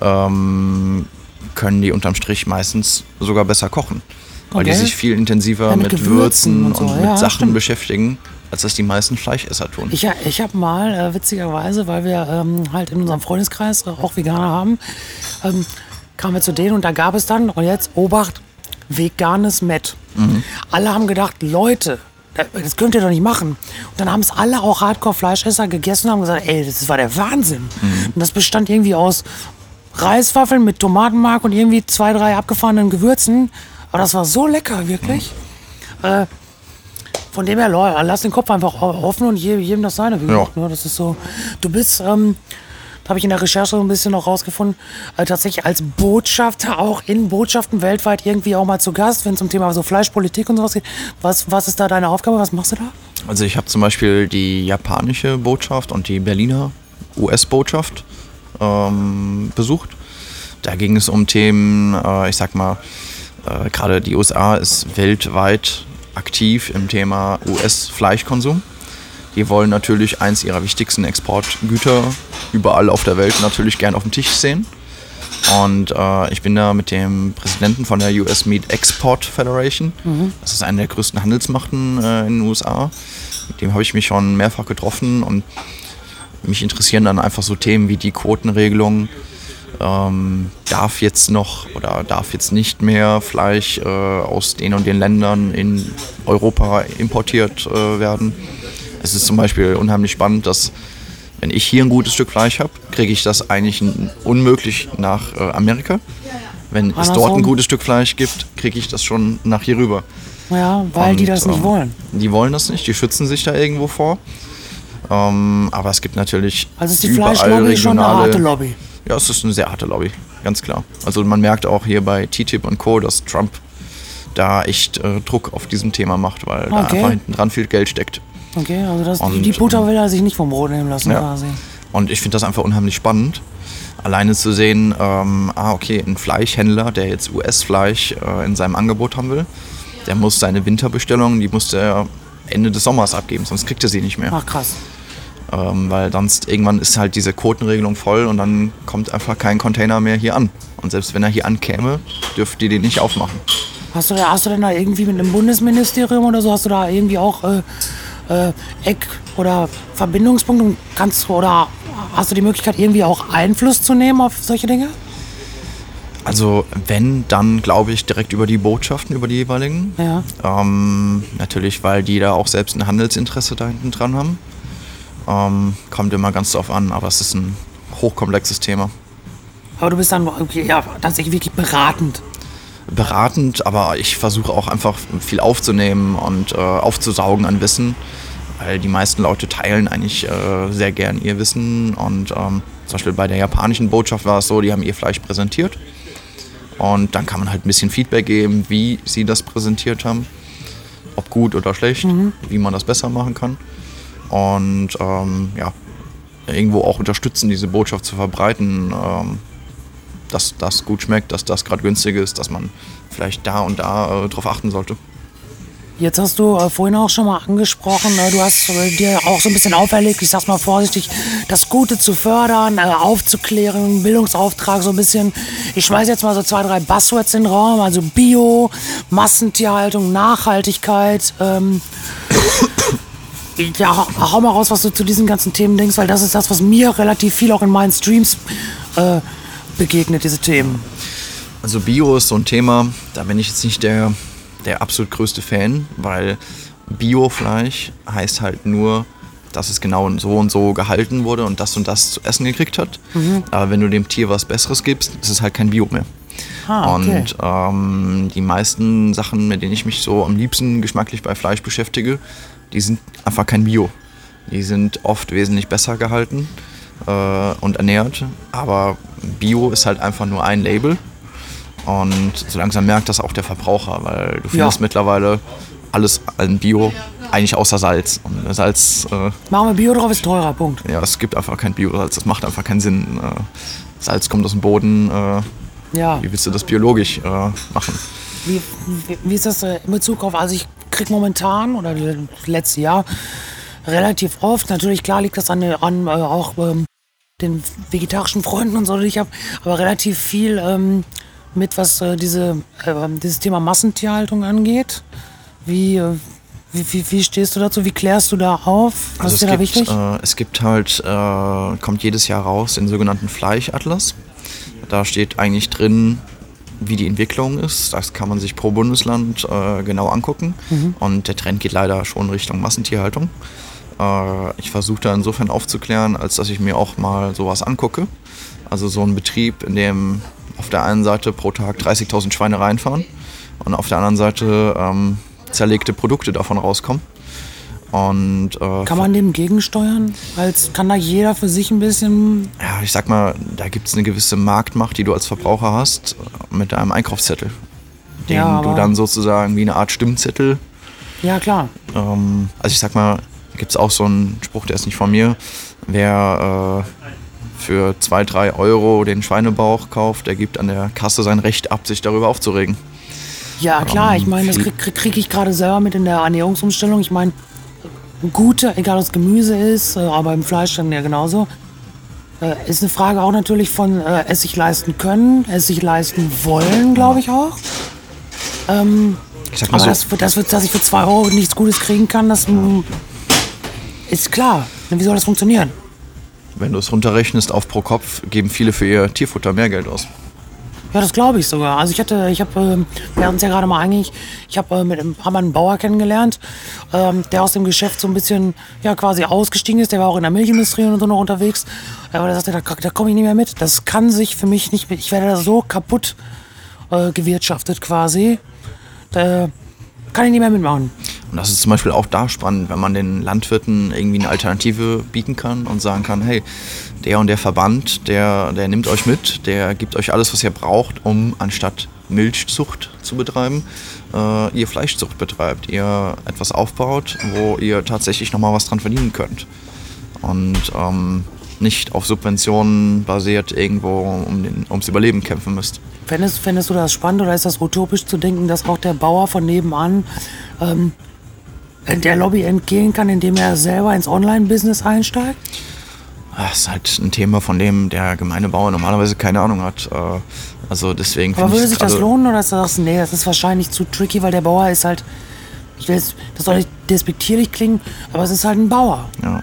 ähm, können die unterm Strich meistens sogar besser kochen. Weil die sich viel intensiver Ja, mit mit, Gewürzen Würzen und und, so. mit Ja, Sachen stimmt. beschäftigen, als das die meisten Fleischesser tun. Ich, ich habe mal, äh, witzigerweise, weil wir ähm, halt in unserem Freundeskreis äh, auch Veganer haben, ähm, kamen wir zu denen und da gab es dann, und jetzt, Obacht, veganes Met. Alle haben gedacht, Leute, das könnt ihr doch nicht machen. Und dann haben es alle auch Hardcore-Fleischesser gegessen und haben gesagt, ey, das war der Wahnsinn. Und das bestand irgendwie aus Reiswaffeln mit Tomatenmark und irgendwie zwei, drei abgefahrenen Gewürzen. Aber das war so lecker, wirklich. Äh, von dem her, Leute, lass den Kopf einfach offen und je- jedem das seine. Ja. ne, das ist so. Du bist, ähm, habe ich in der Recherche so ein bisschen noch rausgefunden, äh, tatsächlich als Botschafter auch in Botschaften weltweit irgendwie auch mal zu Gast, wenn es um Thema so Fleischpolitik und sowas geht. Was, was ist da deine Aufgabe? Was machst du da? Also ich habe zum Beispiel die japanische Botschaft und die Berliner US-Botschaft ähm, besucht. Da ging es um Themen, äh, ich sag mal, äh, gerade die USA ist weltweit aktiv im Thema US-Fleischkonsum. Die wollen natürlich eins ihrer wichtigsten Exportgüter überall auf der Welt natürlich gern auf dem Tisch sehen. Und äh, ich bin da mit dem Präsidenten von der US Meat Export Federation. Das ist eine der größten Handelsmachten äh, in den USA. Mit dem habe ich mich schon mehrfach getroffen und mich interessieren dann einfach so Themen wie die Quotenregelung. Ähm, darf jetzt noch oder darf jetzt nicht mehr Fleisch äh, aus den und den Ländern in Europa importiert äh, werden. Es ist zum Beispiel unheimlich spannend, dass wenn ich hier ein gutes Stück Fleisch habe, kriege ich das eigentlich unmöglich nach äh, Amerika. Wenn es dort ein Andersrum. gutes Stück Fleisch gibt, kriege ich das schon nach hier rüber. Ja, weil die Und, das nicht ähm, wollen. Die wollen das nicht, die schützen sich da irgendwo vor. Ähm, aber es gibt natürlich. Also ist die Fleischlobby schon eine harte Lobby. Ja, es ist eine sehr harte Lobby, ganz klar. Also man merkt auch hier bei TTIP und Co., dass Trump da echt äh, Druck auf diesem Thema macht, weil da Okay. einfach hinten dran viel Geld steckt. Okay, also das, Und, die Butter ähm, will er sich nicht vom Brot nehmen lassen Ja. quasi. Und ich finde das einfach unheimlich spannend, alleine zu sehen, ähm, ah, okay, ein Fleischhändler, der jetzt US-Fleisch äh, in seinem Angebot haben will, der muss seine Winterbestellungen, die muss der Ende des Sommers abgeben, sonst kriegt er sie nicht mehr. Ach krass. Ähm, weil sonst irgendwann ist halt diese Quotenregelung voll und dann kommt einfach kein Container mehr hier an. Und selbst wenn er hier ankäme, dürft ihr den nicht aufmachen. Hast du, hast du denn da irgendwie mit einem Bundesministerium oder so, hast du da irgendwie auch äh, äh, Eck- oder Verbindungspunkte und kannst oder hast du die Möglichkeit irgendwie auch Einfluss zu nehmen auf solche Dinge? Also wenn, dann glaube ich direkt über die Botschaften, über die jeweiligen. Ja. Ähm, natürlich, weil die da auch selbst ein Handelsinteresse da hinten dran haben. Ähm, kommt immer ganz drauf an, aber es ist ein hochkomplexes Thema. Aber du bist dann ja, tatsächlich wirklich beratend. Beratend, aber ich versuche auch einfach viel aufzunehmen und äh, aufzusaugen an Wissen, weil die meisten Leute teilen eigentlich äh, sehr gern ihr Wissen und ähm, zum Beispiel bei der japanischen Botschaft war es so, die haben ihr Fleisch präsentiert und dann kann man halt ein bisschen Feedback geben, wie sie das präsentiert haben, ob gut oder schlecht, wie man das besser machen kann und ähm, ja, irgendwo auch unterstützen, diese Botschaft zu verbreiten, ähm, dass das gut schmeckt, dass das gerade günstig ist, dass man vielleicht da und da äh, drauf achten sollte. Jetzt hast du äh, vorhin auch schon mal angesprochen, äh, du hast äh, dir auch so ein bisschen auferlegt, ich sag's mal vorsichtig, das Gute zu fördern, äh, aufzuklären, Bildungsauftrag so ein bisschen. Ich schmeiß jetzt mal so zwei, drei Buzzwords in den Raum, also Bio, Massentierhaltung, Nachhaltigkeit. Ähm, ja, hau- mal raus, was du zu diesen ganzen Themen denkst, weil das ist das, was mir relativ viel auch in meinen Streams äh, begegnet, diese Themen. Also Bio ist so ein Thema, da bin ich jetzt nicht der, der absolut größte Fan, weil Biofleisch heißt halt nur, dass es genau so und so gehalten wurde und das und das zu essen gekriegt hat. Aber wenn du dem Tier was Besseres gibst, ist es halt kein Bio mehr. Ah, okay. Und ähm, die meisten Sachen, mit denen ich mich so am liebsten geschmacklich bei Fleisch beschäftige, die sind einfach kein Bio. Die sind oft wesentlich besser gehalten äh, und ernährt. Aber Bio ist halt einfach nur ein Label. Und so langsam merkt das auch der Verbraucher, weil du findest mittlerweile alles an Bio, eigentlich außer Salz. Und Salz, äh, Machen wir Bio drauf, ist teurer, Punkt. ja, es gibt einfach kein Bio-Salz, das macht einfach keinen Sinn. Äh, Salz kommt aus dem Boden, äh, Ja. wie willst du das biologisch äh, machen? Wie, wie, wie ist das in Bezug auf, also ich krieg momentan oder das letzte Jahr relativ oft, natürlich klar liegt das an, an äh, auch ähm, den vegetarischen Freunden und so, die ich habe, aber relativ viel ähm, mit, was äh, diese, äh, dieses Thema Massentierhaltung angeht. Wie, äh, wie, wie, wie stehst du dazu? Wie klärst du da auf? Was ist dir da Also es wichtig? gibt, äh, es gibt halt, äh, kommt jedes Jahr raus den sogenannten Fleischatlas. Da steht eigentlich drin, wie die Entwicklung ist. Das kann man sich pro Bundesland äh, genau angucken. Und der Trend geht leider schon Richtung Massentierhaltung. Äh, ich versuche da insofern aufzuklären, als dass ich mir auch mal sowas angucke. Also so ein Betrieb, in dem auf der einen Seite pro Tag 30.000 Schweine reinfahren und auf der anderen Seite ähm, zerlegte Produkte davon rauskommen. Und äh, Kann man dem gegensteuern? Als kann da jeder für sich ein bisschen. ja, ich sag mal, da gibt es eine gewisse Marktmacht, die du als Verbraucher hast, äh, mit deinem Einkaufszettel. Den Ja, du dann sozusagen wie eine Art Stimmzettel Ja, klar. Ähm, also ich sag mal, gibt es auch so einen Spruch, der ist nicht von mir. Wer äh, für 2, 3 Euro den Schweinebauch kauft, der gibt an der Kasse sein Recht ab, sich darüber aufzuregen. Ja, klar. Ich meine, das kriege krieg, krieg ich gerade selber mit in der Ernährungsumstellung. Ich meine, gute, egal ob es Gemüse ist, äh, aber im Fleisch dann ja genauso. Äh, ist eine Frage auch natürlich von äh, es sich leisten können, es sich leisten wollen, glaube ich auch. Ich sag mal Aber so, das, das dass ich für 2 Euro nichts Gutes kriegen kann, das mm, ist klar. Wie soll das funktionieren? wenn du es runterrechnest auf pro Kopf, geben viele für ihr Tierfutter mehr Geld aus. Ja, das glaube ich sogar. Also ich hatte, ich habe, ähm, wir hatten es ja gerade mal eigentlich, ich habe äh, mit einem, haben einen Bauer kennengelernt, ähm, der aus dem Geschäft so ein bisschen, ja, quasi ausgestiegen ist. Der war auch in der Milchindustrie und so noch unterwegs. Aber der sagte, da, da komme ich nicht mehr mit. Das kann sich für mich nicht mit, ich werde da so kaputt äh, gewirtschaftet quasi. Da kann ich nicht mehr mitmachen. Und das ist zum Beispiel auch da spannend, wenn man den Landwirten irgendwie eine Alternative bieten kann und sagen kann, hey, der und der Verband, der, der nimmt euch mit, der gibt euch alles, was ihr braucht, um anstatt Milchzucht zu betreiben, äh, ihr Fleischzucht betreibt, ihr etwas aufbaut, wo ihr tatsächlich nochmal was dran verdienen könnt. Und ähm, nicht auf Subventionen basiert irgendwo um den, ums Überleben kämpfen müsst. Fändest, fändest du das spannend oder ist das utopisch zu denken, dass auch der Bauer von nebenan ähm, der Lobby entgehen kann, indem er selber ins Online-Business einsteigt? Das ist halt ein Thema, von dem der gemeine Bauer normalerweise keine Ahnung hat. Äh, Also deswegen Aber würde ich sich das lohnen oder sagst du, nee, das ist wahrscheinlich zu tricky, weil der Bauer ist halt, ich will jetzt, das soll nicht despektierlich klingen, aber es ist halt ein Bauer. Ja.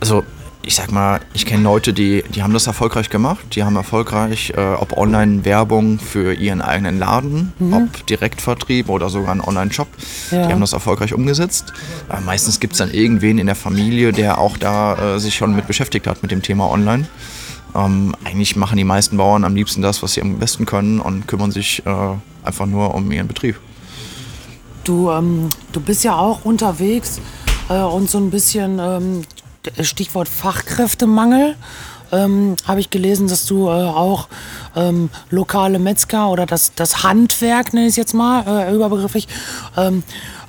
Also ich sag mal, ich kenne Leute, die, die haben das erfolgreich gemacht. Die haben erfolgreich, äh, ob Online-Werbung für ihren eigenen Laden, ob Direktvertrieb oder sogar einen Online-Shop. Ja. Die haben das erfolgreich umgesetzt. Äh, meistens gibt es dann irgendwen in der Familie, der auch da äh, sich schon mit beschäftigt hat mit dem Thema Online. Ähm, eigentlich machen die meisten Bauern am liebsten das, was sie am besten können und kümmern sich äh, einfach nur um ihren Betrieb. Du, ähm, du bist ja auch unterwegs äh, und so ein bisschen ähm, Stichwort Fachkräftemangel. Ähm, Habe ich gelesen, dass du äh, auch ähm, lokale Metzger oder das, das Handwerk, nenne ich es jetzt mal, äh, überbegrifflich, ähm,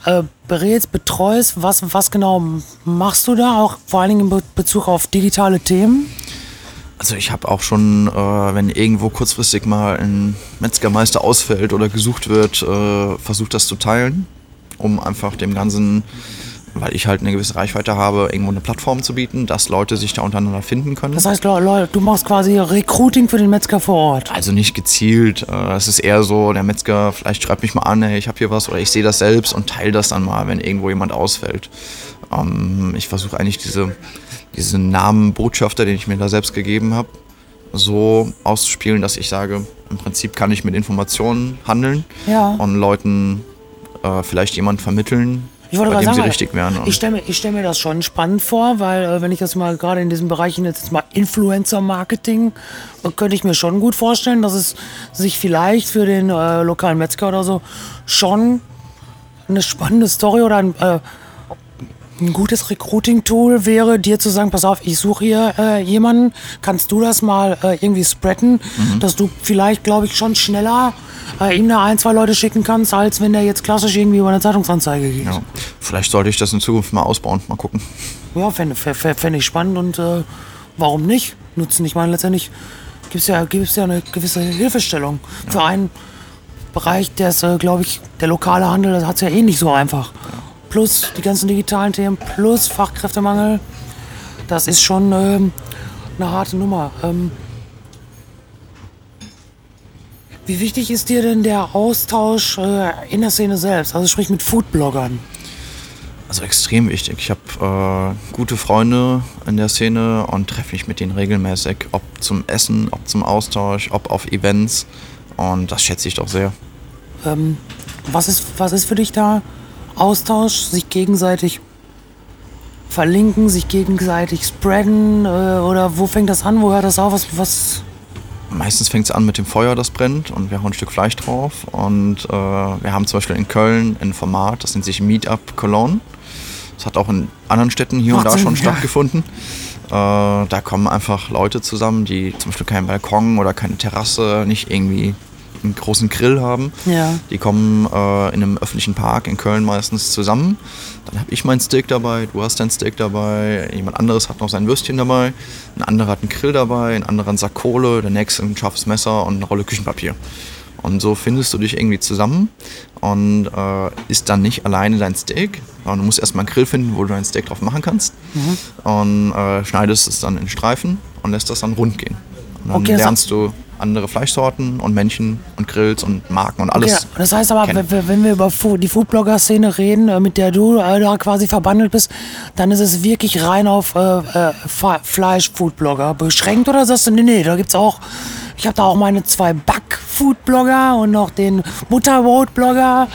äh, berätst, betreust. Was, was genau machst du da? Auch vor allen Dingen in Be Bezug auf digitale Themen? Also ich habe auch schon, äh, wenn irgendwo kurzfristig mal ein Metzgermeister ausfällt oder gesucht wird, äh, versucht das zu teilen, um einfach dem Ganzen, weil ich halt eine gewisse Reichweite habe, irgendwo eine Plattform zu bieten, dass Leute sich da untereinander finden können. Das heißt, Leute, du machst quasi Recruiting für den Metzger vor Ort. Also nicht gezielt. äh, Es ist eher so, der Metzger vielleicht schreibt mich mal an, hey, ich habe hier was oder ich sehe das selbst und teile das dann mal, wenn irgendwo jemand ausfällt. Ähm, ich versuche eigentlich diese, diesen Namen Botschafter, den ich mir da selbst gegeben habe, so auszuspielen, dass ich sage, im Prinzip kann ich mit Informationen handeln Ja. und Leuten äh, vielleicht jemand vermitteln, Ich wollte gerade sagen, richtig. Und ich stelle mir, ich stell mir das schon spannend vor, weil äh, wenn ich das mal gerade in diesem Bereich jetzt mal Influencer-Marketing, äh, könnte ich mir schon gut vorstellen, dass es sich vielleicht für den äh, lokalen Metzger oder so schon eine spannende Story oder ein, äh, ein gutes Recruiting-Tool wäre, dir zu sagen, pass auf, ich suche hier äh, jemanden, kannst du das mal äh, irgendwie spreaden, Mhm. dass du vielleicht, glaube ich, schon schneller äh, ihm da ein, zwei Leute schicken kannst, als wenn der jetzt klassisch irgendwie über eine Zeitungsanzeige geht. ja, vielleicht sollte ich das in Zukunft mal ausbauen, mal gucken. Ja, fände fänd, ich spannend und äh, warum nicht nutzen? Ich meine, letztendlich gibt es ja, gibt's ja eine gewisse Hilfestellung für einen Bereich, der ist, äh, glaube ich, der lokale Handel, das hat es ja eh nicht so einfach. Plus die ganzen digitalen Themen, plus Fachkräftemangel, das ist schon ähm, eine harte Nummer. Ähm, wie wichtig ist dir denn der Austausch äh, in der Szene selbst, also sprich mit Foodbloggern? Also extrem wichtig. Ich habe äh, gute Freunde in der Szene und treffe mich mit denen regelmäßig, ob zum Essen, ob zum Austausch, ob auf Events. Und das schätze ich doch sehr. Ähm, was, ist, was ist für dich da Austausch, sich gegenseitig verlinken, sich gegenseitig spreaden? Äh, oder wo fängt das an, wo hört das auf? Was, was Meistens fängt es an mit dem Feuer, das brennt und wir hauen ein Stück Fleisch drauf. Und äh, wir haben zum Beispiel in Köln ein Format, das nennt sich Meetup Cologne. Das hat auch in anderen Städten hier und da schon ja. stattgefunden. Äh, da kommen einfach Leute zusammen, die zum Beispiel keinen Balkon oder keine Terrasse, nicht irgendwie einen großen Grill haben. Ja. Die kommen äh, in einem öffentlichen Park in Köln meistens zusammen. Dann habe ich mein Steak dabei, du hast dein Steak dabei, jemand anderes hat noch sein Würstchen dabei, ein anderer hat einen Grill dabei, ein anderer einen Sack Kohle, der nächste ein scharfes Messer und eine Rolle Küchenpapier. Und so findest du dich irgendwie zusammen und äh, isst dann nicht alleine dein Steak, sondern du musst erstmal einen Grill finden, wo du dein Steak drauf machen kannst. Und äh, schneidest es dann in Streifen und lässt das dann rund gehen. Und dann Okay, das lernst du andere Fleischsorten und Männchen und Grills und Marken und alles. Okay, das heißt aber, kennen. wenn wir über die Foodblogger-Szene reden, äh, mit der du äh, da quasi verbandelt bist, dann ist es wirklich rein auf äh, äh, Fleisch-Foodblogger beschränkt oder sagst du, nee, nee, da gibt's auch, ich habe da auch meine zwei Back-Food-Blogger und noch den Butterbrot-Blogger.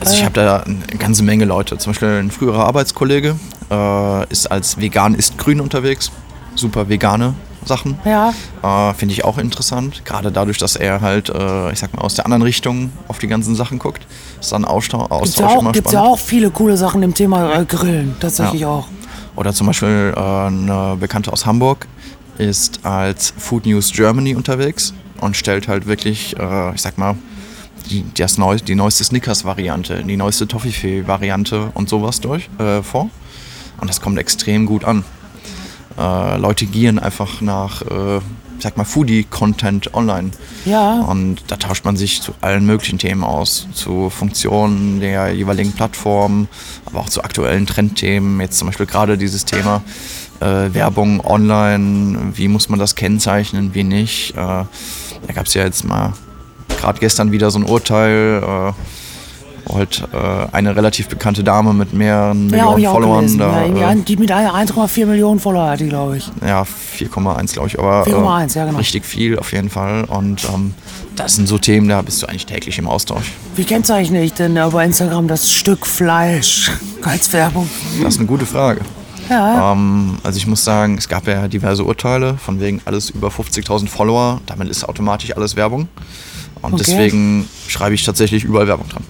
Also ich habe da eine ganze Menge Leute. Zum Beispiel ein früherer Arbeitskollege äh, ist als vegan ist grün unterwegs. Super vegane Sachen. Ja. Äh, Finde ich auch interessant. Gerade dadurch, dass er halt, äh, ich sag mal, aus der anderen Richtung auf die ganzen Sachen guckt. Ist dann Austausch, Gibt's Austausch ja, auch, immer gibt's ja spannend. auch viele coole Sachen im Thema äh, Grillen, tatsächlich Ja. auch. Oder zum Beispiel äh, eine Bekannte aus Hamburg ist als Food News Germany unterwegs und stellt halt wirklich, äh, ich sag mal, die, das neu, die neueste Snickers-Variante, die neueste Toffifee-Variante und sowas durch äh, vor. Und das kommt extrem gut an. Äh, Leute gieren einfach nach, äh, sag mal, Foodie-Content online. Ja. Und da tauscht man sich zu allen möglichen Themen aus. Zu Funktionen der jeweiligen Plattform, aber auch zu aktuellen Trendthemen. Jetzt zum Beispiel gerade dieses Thema äh, Werbung online. Wie muss man das kennzeichnen, wie nicht. Äh, da gab es ja jetzt mal gerade gestern wieder so ein Urteil. Äh, halt äh, eine relativ bekannte Dame mit mehreren Ja, Millionen Followern gelesen. ja, da. irgendwie äh, die mit 1,4 Millionen Follower hat die, glaube ich. ja, 4,1 glaube ich, aber 4,1, ja, genau. richtig viel auf jeden Fall. Und ähm, das sind so Themen, da bist du eigentlich täglich im Austausch. Wie kennzeichne ich denn äh, bei Instagram das Stück Fleisch als Werbung? Das ist eine gute Frage. Ja. Ähm, also ich muss sagen, es gab ja diverse Urteile, von wegen alles über 50.000 Follower, damit ist automatisch alles Werbung. Und Okay. deswegen schreibe ich tatsächlich überall Werbung dran.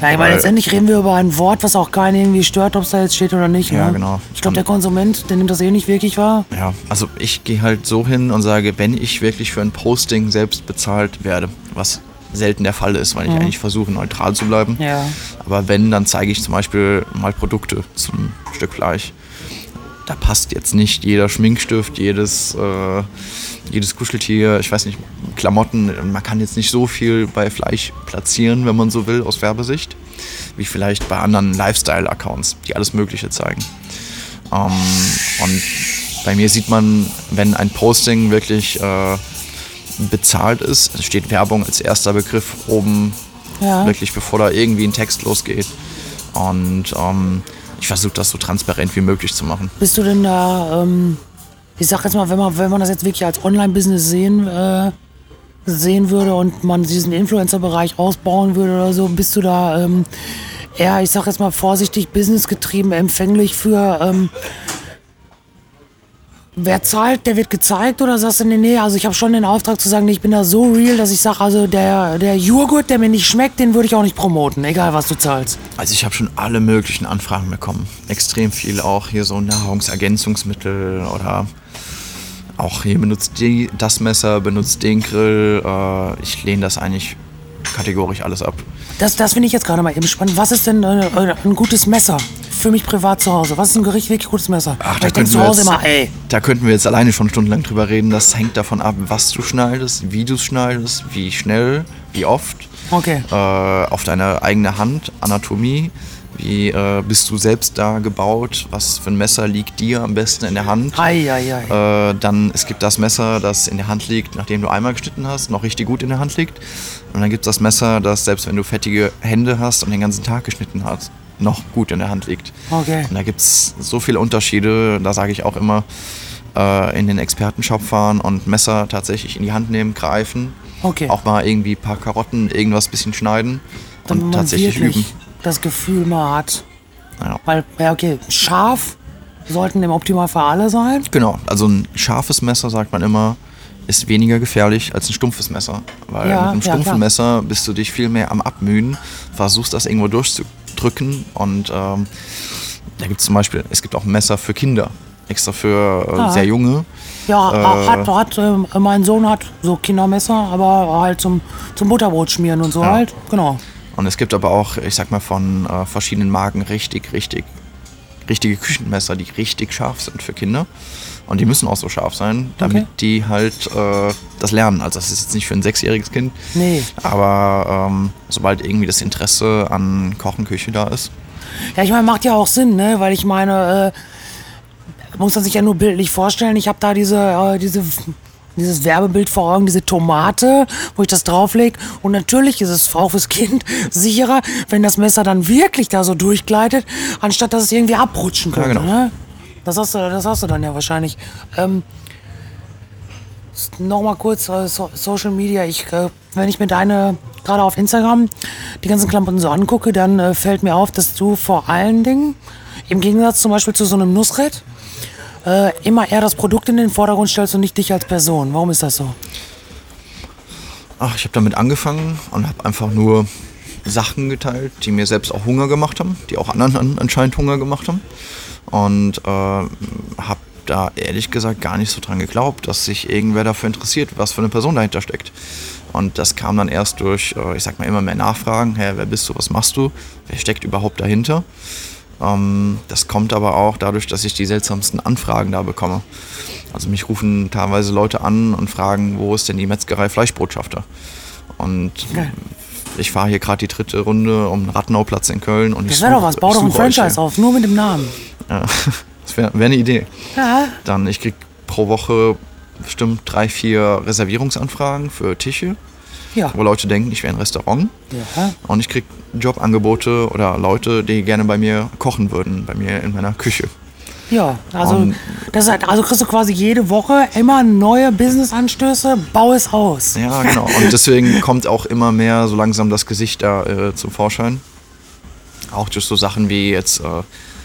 Ja, ich meine, Weil- letztendlich reden wir über ein Wort, was auch keinen irgendwie stört, ob es da jetzt steht oder nicht. Ja, ne? genau. Ich glaube, der Konsument, der nimmt das eh nicht wirklich wahr. Ja, also ich gehe halt so hin und sage, wenn ich wirklich für ein Posting selbst bezahlt werde, was selten der Fall ist, weil ich eigentlich versuche, neutral zu bleiben. Mhm. Ja. Aber wenn, dann zeige ich zum Beispiel mal Produkte zum Stück Fleisch. Da passt jetzt nicht jeder Schminkstift, jedes, äh, jedes Kuscheltier, ich weiß nicht, Klamotten. Man kann jetzt nicht so viel bei Fleisch platzieren, wenn man so will, aus Werbesicht, wie vielleicht bei anderen Lifestyle-Accounts, die alles Mögliche zeigen. Ähm, und bei mir sieht man, wenn ein Posting wirklich äh, bezahlt ist, steht Werbung als erster Begriff oben, Ja. wirklich bevor da irgendwie ein Text losgeht. Und ähm, ich versuche das so transparent wie möglich zu machen. Bist du denn da, ähm, ich sag jetzt mal, wenn man, wenn man das jetzt wirklich als Online-Business sehen, äh, sehen würde und man diesen Influencer-Bereich ausbauen würde oder so, bist du da ähm, eher, ich sag jetzt mal vorsichtig, businessgetrieben, empfänglich für, ähm, wer zahlt, der wird gezeigt oder sagst du, nee, nee, also ich habe schon den Auftrag zu sagen, ich bin da so real, dass ich sage, also der, der Joghurt, der mir nicht schmeckt, den würde ich auch nicht promoten, egal was du zahlst. Also ich habe schon alle möglichen Anfragen bekommen. Extrem viel auch hier so Nahrungsergänzungsmittel oder auch hier benutzt die, das Messer, benutzt den Grill. Äh, ich lehne das eigentlich kategorisch alles ab. Das, das finde ich jetzt gerade mal eben spannend. Was ist denn äh, äh, ein gutes Messer für mich privat zu Hause? Was ist ein Gericht wirklich gutes Messer? Ach, da ich denke könnten, zu wir Hause jetzt, immer, ey. da könnten wir jetzt alleine schon stundenlang drüber reden. Das hängt davon ab, was du schneidest, wie du es schneidest, wie schnell, wie oft. Okay. Äh, auf deine eigene Hand, Anatomie. Wie äh, bist du selbst da gebaut? Was für ein Messer liegt dir am besten in der Hand? Ei, ei, ei. Äh, dann, es gibt das Messer, das in der Hand liegt, nachdem du einmal geschnitten hast, noch richtig gut in der Hand liegt. Und dann gibt es das Messer, das selbst wenn du fettige Hände hast und den ganzen Tag geschnitten hast, noch gut in der Hand liegt. Okay. Und da gibt es so viele Unterschiede, da sage ich auch immer, äh, in den Expertenshop fahren und Messer tatsächlich in die Hand nehmen, greifen. Okay. Auch mal irgendwie ein paar Karotten, irgendwas bisschen schneiden und tatsächlich üben. Das Gefühl mal hat. Ja. Weil, ja, okay, scharf sollten im Optimalfall alle sein. Genau, also ein scharfes Messer, sagt man immer, ist weniger gefährlich als ein stumpfes Messer. Weil Ja, mit einem ja, stumpfen klar. Messer bist du dich viel mehr am Abmühen, versuchst das irgendwo durchzudrücken und ähm, da gibt es zum Beispiel, es gibt auch Messer für Kinder, extra für äh, Ah. sehr junge. Ja, Äh. hat, hat ähm, mein Sohn hat so Kindermesser, aber halt zum, zum Butterbrot schmieren und so Ja. halt. Genau. Und es gibt aber auch, ich sag mal, von äh, verschiedenen Marken richtig, richtig, richtige Küchenmesser, die richtig scharf sind für Kinder. Und die müssen auch so scharf sein, damit Okay. die halt äh, das lernen. Also das ist jetzt nicht für ein sechsjähriges Kind. Nee. Aber ähm, sobald irgendwie das Interesse an Kochen, Küche da ist, Ja, ich meine, macht ja auch Sinn, ne? Weil ich meine, äh, muss man sich ja nur bildlich vorstellen. Ich habe da diese, äh, diese, dieses Werbebild vor Augen, diese Tomate, wo ich das drauflege. Und natürlich ist es auch fürs Kind sicherer, wenn das Messer dann wirklich da so durchgleitet, anstatt dass es irgendwie abrutschen könnte. genau. ne? Das hast du, das hast du dann ja wahrscheinlich. Ähm, Nochmal kurz äh, so, Social Media. Ich, äh, wenn ich mir deine, gerade auf Instagram, die ganzen Klamotten so angucke, dann äh, fällt mir auf, dass du vor allen Dingen, im Gegensatz zum Beispiel zu so einem Nusret, äh, immer eher das Produkt in den Vordergrund stellst und nicht dich als Person. Warum ist das so? ach, ich habe damit angefangen und habe einfach nur Sachen geteilt, die mir selbst auch Hunger gemacht haben, die auch anderen an, anscheinend Hunger gemacht haben. Und äh, habe da ehrlich gesagt gar nicht so dran geglaubt, dass sich irgendwer dafür interessiert, was für eine Person dahinter steckt. Und das kam dann erst durch, äh, ich sag mal, immer mehr Nachfragen. Hey, wer bist du, was machst du, wer steckt überhaupt dahinter? Ähm, das kommt aber auch dadurch, dass ich die seltsamsten Anfragen da bekomme. Also mich rufen teilweise Leute an und fragen, wo ist denn die Metzgerei Fleischbotschafter? Und Geil. ich fahre hier gerade die dritte Runde um den Radnauplatz in Köln und ich Das wäre doch was. Bau doch ein Franchise auf, nur mit dem Namen. Ja, das wäre wär eine Idee. Ja. Dann, ich krieg pro Woche bestimmt drei, vier Reservierungsanfragen für Tische, Ja. wo Leute denken, ich wäre ein Restaurant. ja. Und ich krieg Jobangebote oder Leute, die gerne bei mir kochen würden, bei mir in meiner Küche. Ja, also, Und- das ist halt, also kriegst du quasi jede Woche immer neue Businessanstöße, bau es aus. Ja, genau. Und deswegen kommt auch immer mehr so langsam das Gesicht da äh, zum Vorschein. Auch durch so Sachen wie jetzt äh,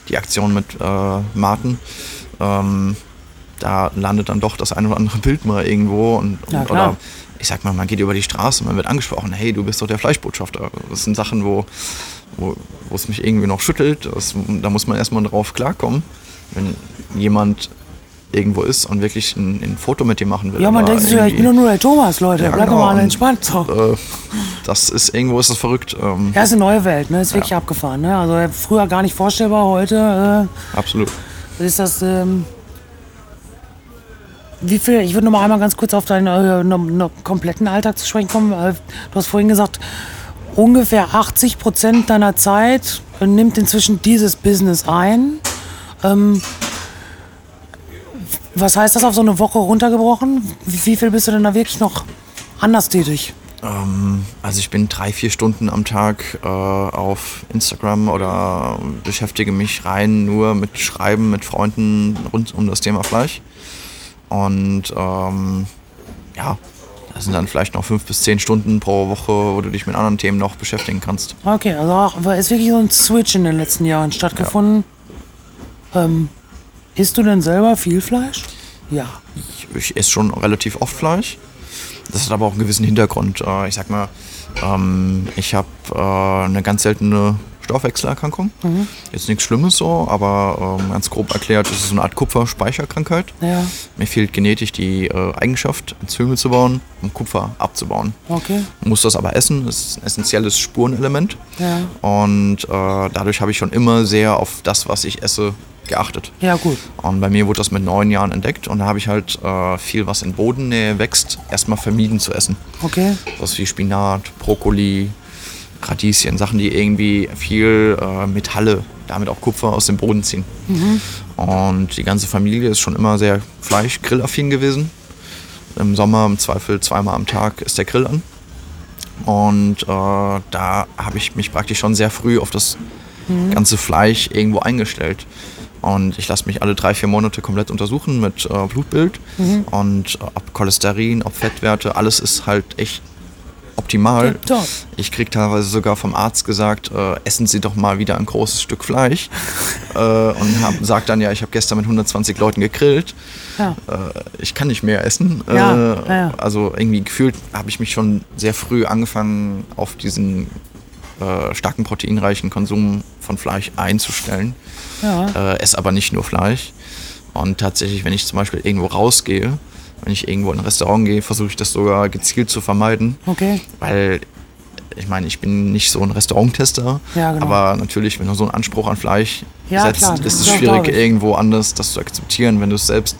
die Aktion mit äh, Martin. Ähm, da landet dann doch das ein oder andere Bild mal irgendwo. Und, und, Ja, oder ich sag mal, man geht über die Straße und man wird angesprochen, hey, du bist doch der Fleischbotschafter. Das sind Sachen, wo, wo, wo es mich irgendwie noch schüttelt. Das, da muss man erstmal drauf klarkommen, wenn jemand irgendwo ist und wirklich ein, ein Foto mit dir machen will. Ja, man denkt sich, ja, ich bin doch nur der Thomas, Leute. Ja, Bleibt doch genau. mal alle Und, entspannt. So. äh, das ist irgendwo ist das verrückt. Ähm, Ja, ist eine neue Welt, ne? Ist wirklich Ja. abgefahren, ne? Also früher gar nicht vorstellbar, heute Absolut. äh, ist das. Ähm, wie viel? Ich würde noch mal einmal ganz kurz auf deinen äh, no, no, kompletten Alltag zu sprechen kommen. Äh, du hast vorhin gesagt, ungefähr 80 Prozent deiner Zeit äh, nimmt inzwischen dieses Business ein. Ähm, was heißt das auf so eine Woche runtergebrochen? Wie, wie viel bist du denn da wirklich noch anders tätig? Ähm, also ich bin drei, vier Stunden am Tag äh, auf Instagram oder beschäftige mich rein nur mit Schreiben mit Freunden rund um das Thema Fleisch. Und ähm, ja, das sind dann vielleicht noch fünf bis zehn Stunden pro Woche, wo du dich mit anderen Themen noch beschäftigen kannst. Okay, also auch, ist wirklich so ein Switch in den letzten Jahren stattgefunden. Ähm, isst du denn selber viel Fleisch? Ja. Ich, ich esse schon relativ oft Fleisch. Das hat aber auch einen gewissen Hintergrund. Äh, Ich sag mal, ähm, ich habe äh, eine ganz seltene Stoffwechselerkrankung. Jetzt nichts Schlimmes so, aber ähm, ganz grob erklärt, es ist so eine Art Kupferspeicherkrankheit. Ja, Mir fehlt genetisch die äh, Eigenschaft, Enzyme zu bauen, um Kupfer abzubauen. okay. Muss das aber essen, das ist ein essentielles Spurenelement. Ja. Und äh, dadurch habe ich schon immer sehr auf das, was ich esse, geachtet. Ja, gut. Und bei mir wurde das mit neun Jahren entdeckt und da habe ich halt äh, viel, was in Bodennähe wächst, erstmal vermieden zu essen. Okay. Sowas wie Spinat, Brokkoli, Radieschen, Sachen, die irgendwie viel äh, Metalle, damit auch Kupfer aus dem Boden ziehen. Und die ganze Familie ist schon immer sehr Fleisch-Grillaffin gewesen. Im Sommer im Zweifel zweimal am Tag ist der Grill an. Und äh, da habe ich mich praktisch schon sehr früh auf das ganze Fleisch irgendwo eingestellt. Und ich lasse mich alle drei, vier Monate komplett untersuchen mit äh, Blutbild. Und äh, ob Cholesterin, ob Fettwerte, alles ist halt echt optimal. Tipptopp. Ich krieg teilweise sogar vom Arzt gesagt, äh, essen Sie doch mal wieder ein großes Stück Fleisch. äh, und hab, sagt dann, ja, ich habe gestern mit 120 Leuten gegrillt. Ja. Äh, ich kann nicht mehr essen. Ja, äh, ja, ja. Also irgendwie gefühlt habe ich mich schon sehr früh angefangen, auf diesen äh, starken proteinreichen Konsum von Fleisch einzustellen. Ja. Äh, esse aber nicht nur Fleisch. Und tatsächlich, wenn ich zum Beispiel irgendwo rausgehe, wenn ich irgendwo in ein Restaurant gehe, versuche ich das sogar gezielt zu vermeiden. Okay. Weil ich meine, ich bin nicht so ein Restauranttester, Ja, genau. aber natürlich, wenn du so einen Anspruch an Fleisch Ja, setzt, klar, ist es schwierig, irgendwo anders das zu akzeptieren, wenn du es selbst.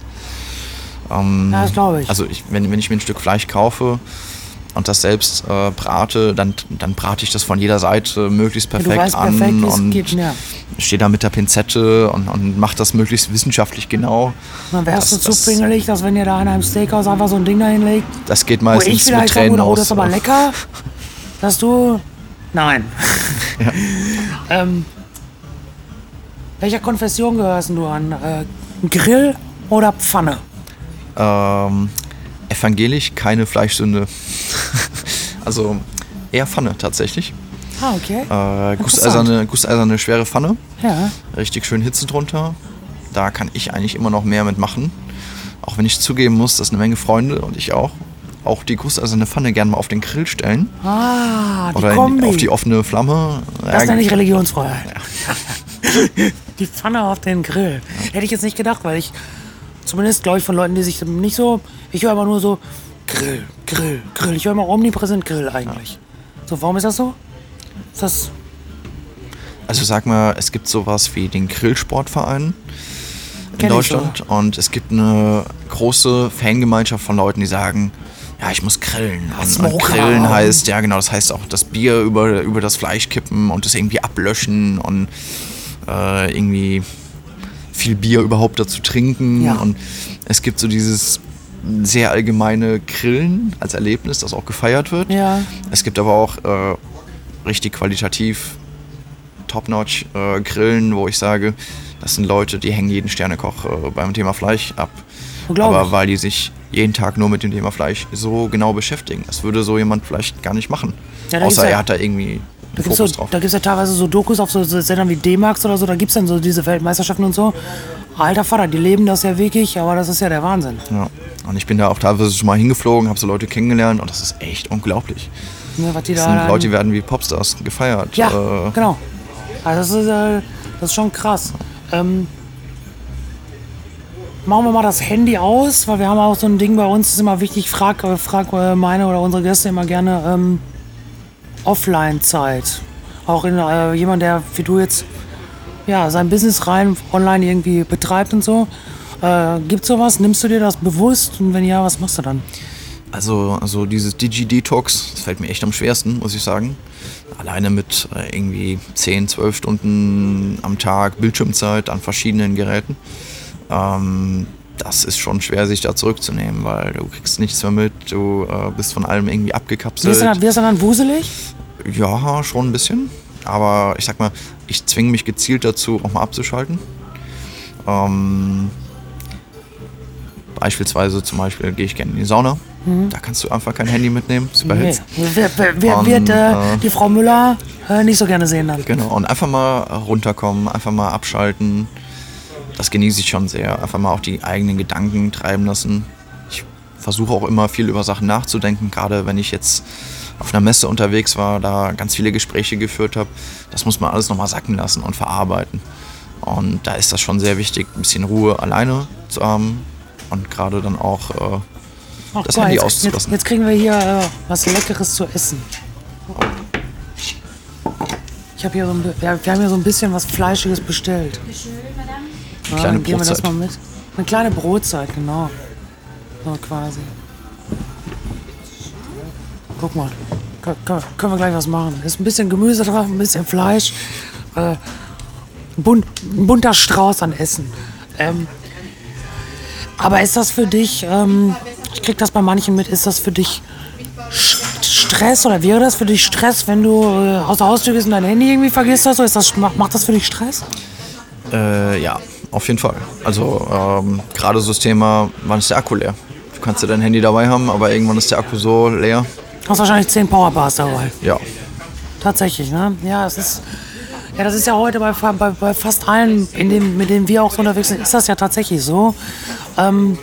Ähm, Ja, das glaube ich. Also ich, wenn, wenn ich mir ein Stück Fleisch kaufe und das selbst äh, brate, dann, dann brate ich das von jeder Seite möglichst Ja, perfekt weißt an perfekt, und geht. Ja. stehe da mit der Pinzette und, und mache das möglichst wissenschaftlich genau. Dann wärst Das- du zu pingelig, dass wenn ihr da einer im Steakhouse einfach so ein Ding dahin legt, Das geht wo meistens ich mit Tränen würde, oh, das ist aber lecker, dass du... Nein. ähm, welcher Konfession gehörst du an? Äh, Grill oder Pfanne? Ähm, evangelisch keine Fleischsünde. also eher Pfanne tatsächlich. Ah, okay. Äh, gusseiserne, gusseiserne schwere Pfanne. Ja. Richtig schön Hitze drunter. Da kann ich eigentlich immer noch mehr mitmachen. Auch wenn ich zugeben muss, dass eine Menge Freunde und ich auch auch die gusseiserne Pfanne gerne mal auf den Grill stellen. Ah, die oder in, Kombi. auf die offene Flamme. das Ja, nenne ich Religionsfreiheit. die Pfanne auf den Grill. Hätte ich jetzt nicht gedacht, weil ich, zumindest glaube ich von Leuten, die sich nicht so, ich höre immer nur so Grill, Grill, Grill. Ich höre immer omnipräsent Grill eigentlich. So, warum ist das so? Ist das, Also sag mal, es gibt sowas wie den Grillsportverein in Deutschland und es gibt eine große Fangemeinschaft von Leuten, die sagen, ja, ich muss grillen. Und, und grillen heißt, ja genau, das heißt auch das Bier über, über das Fleisch kippen und das irgendwie ablöschen und äh, irgendwie viel Bier überhaupt dazu trinken. Ja. Und es gibt so dieses sehr allgemeine Grillen als Erlebnis, das auch gefeiert wird. Ja. Es gibt aber auch äh, richtig qualitativ top-notch äh, Grillen, wo ich sage, das sind Leute, die hängen jeden Sternekoch äh, beim Thema Fleisch ab. Glaub aber ich. weil die sich jeden Tag nur mit dem Thema Fleisch so genau beschäftigen. Das würde so jemand vielleicht gar nicht machen. Ja, Außer er hat da irgendwie da gibt es so, ja teilweise so Dokus auf so, Sendern wie D-Max oder so, da gibt es dann so diese Weltmeisterschaften und so. Alter Vater, die leben das ja wirklich, aber das ist ja der Wahnsinn. Ja. Und ich bin da auch teilweise schon mal hingeflogen, habe so Leute kennengelernt und das ist echt unglaublich. Ne, was die Das da sind Leute, die werden wie Popstars gefeiert. Ja, Äh, genau. Also das ist, äh, das ist schon krass. Ähm, machen wir mal das Handy aus, weil wir haben auch so ein Ding bei uns, das ist immer wichlich, frag, frag äh, meine oder unsere Gäste immer gerne ähm, Offline-Zeit. Auch in äh, jemand, der wie du jetzt ja, sein Business rein online irgendwie betreibt und so. Äh, gibt sowas? Nimmst du dir das bewusst? Und wenn ja, was machst du dann? Also, also dieses Digi-Detox, das fällt mir echt am schwersten, muss ich sagen. Alleine mit äh, irgendwie 10, 12 Stunden am Tag Bildschirmzeit an verschiedenen Geräten. Ähm, das ist schon schwer, sich da zurückzunehmen, weil du kriegst nichts mehr mit, du äh, bist von allem irgendwie Wirst abgekapselt. du dann, wirst du dann wuselig? Ja, schon ein bisschen. Aber ich sag mal, ich zwinge mich gezielt dazu, auch mal abzuschalten. Ähm, beispielsweise zum Beispiel gehe ich gerne in die Sauna. Da kannst du einfach kein Handy mitnehmen, ist Nee. überhitzt. Wer, wer, wer Und, wird äh, äh, die Frau Müller äh, nicht so gerne sehen dann? Genau, und einfach mal runterkommen, einfach mal abschalten. Das genieße ich schon sehr. Einfach mal auch die eigenen Gedanken treiben lassen. Ich versuche auch immer viel über Sachen nachzudenken, gerade wenn ich jetzt auf einer Messe unterwegs war, da ganz viele Gespräche geführt habe. Das muss man alles nochmal sacken lassen und verarbeiten. Und da ist das schon sehr wichtig, ein bisschen Ruhe alleine zu haben und gerade dann auch äh, Ach, das Handy jetzt, auszulassen. Jetzt, jetzt kriegen wir hier äh, was Leckeres zu essen. Ich habe hier so ein, wir, haben hier so ein bisschen was Fleischiges bestellt. Ja, dann geben wir das mal mit. Eine kleine Brotzeit, genau. So quasi. Guck mal. Kö- kö- Können wir gleich was machen. Ist ein bisschen Gemüse drauf, ein bisschen Fleisch. Äh, bunt, ein bunter Strauß an Essen. Ähm, aber ist das für dich, ähm, ich krieg das bei manchen mit, ist das für dich Stress oder wäre das für dich Stress, wenn du äh, aus der Haustür gehst und dein Handy irgendwie vergisst hast? So, ist das, macht, macht das für dich Stress? Äh, ja, auf jeden Fall. Also ähm, gerade so das Thema, wann ist der Akku leer? Du kannst ja dein Handy dabei haben, aber irgendwann ist der Akku so leer. Du hast wahrscheinlich 10 Powerbars dabei. Ja, Tatsächlich, ne? Ja, es ist. Ja, das ist ja heute bei, bei, bei fast allen, in dem, mit denen wir auch so unterwegs sind, ist das ja tatsächlich so. Ähm,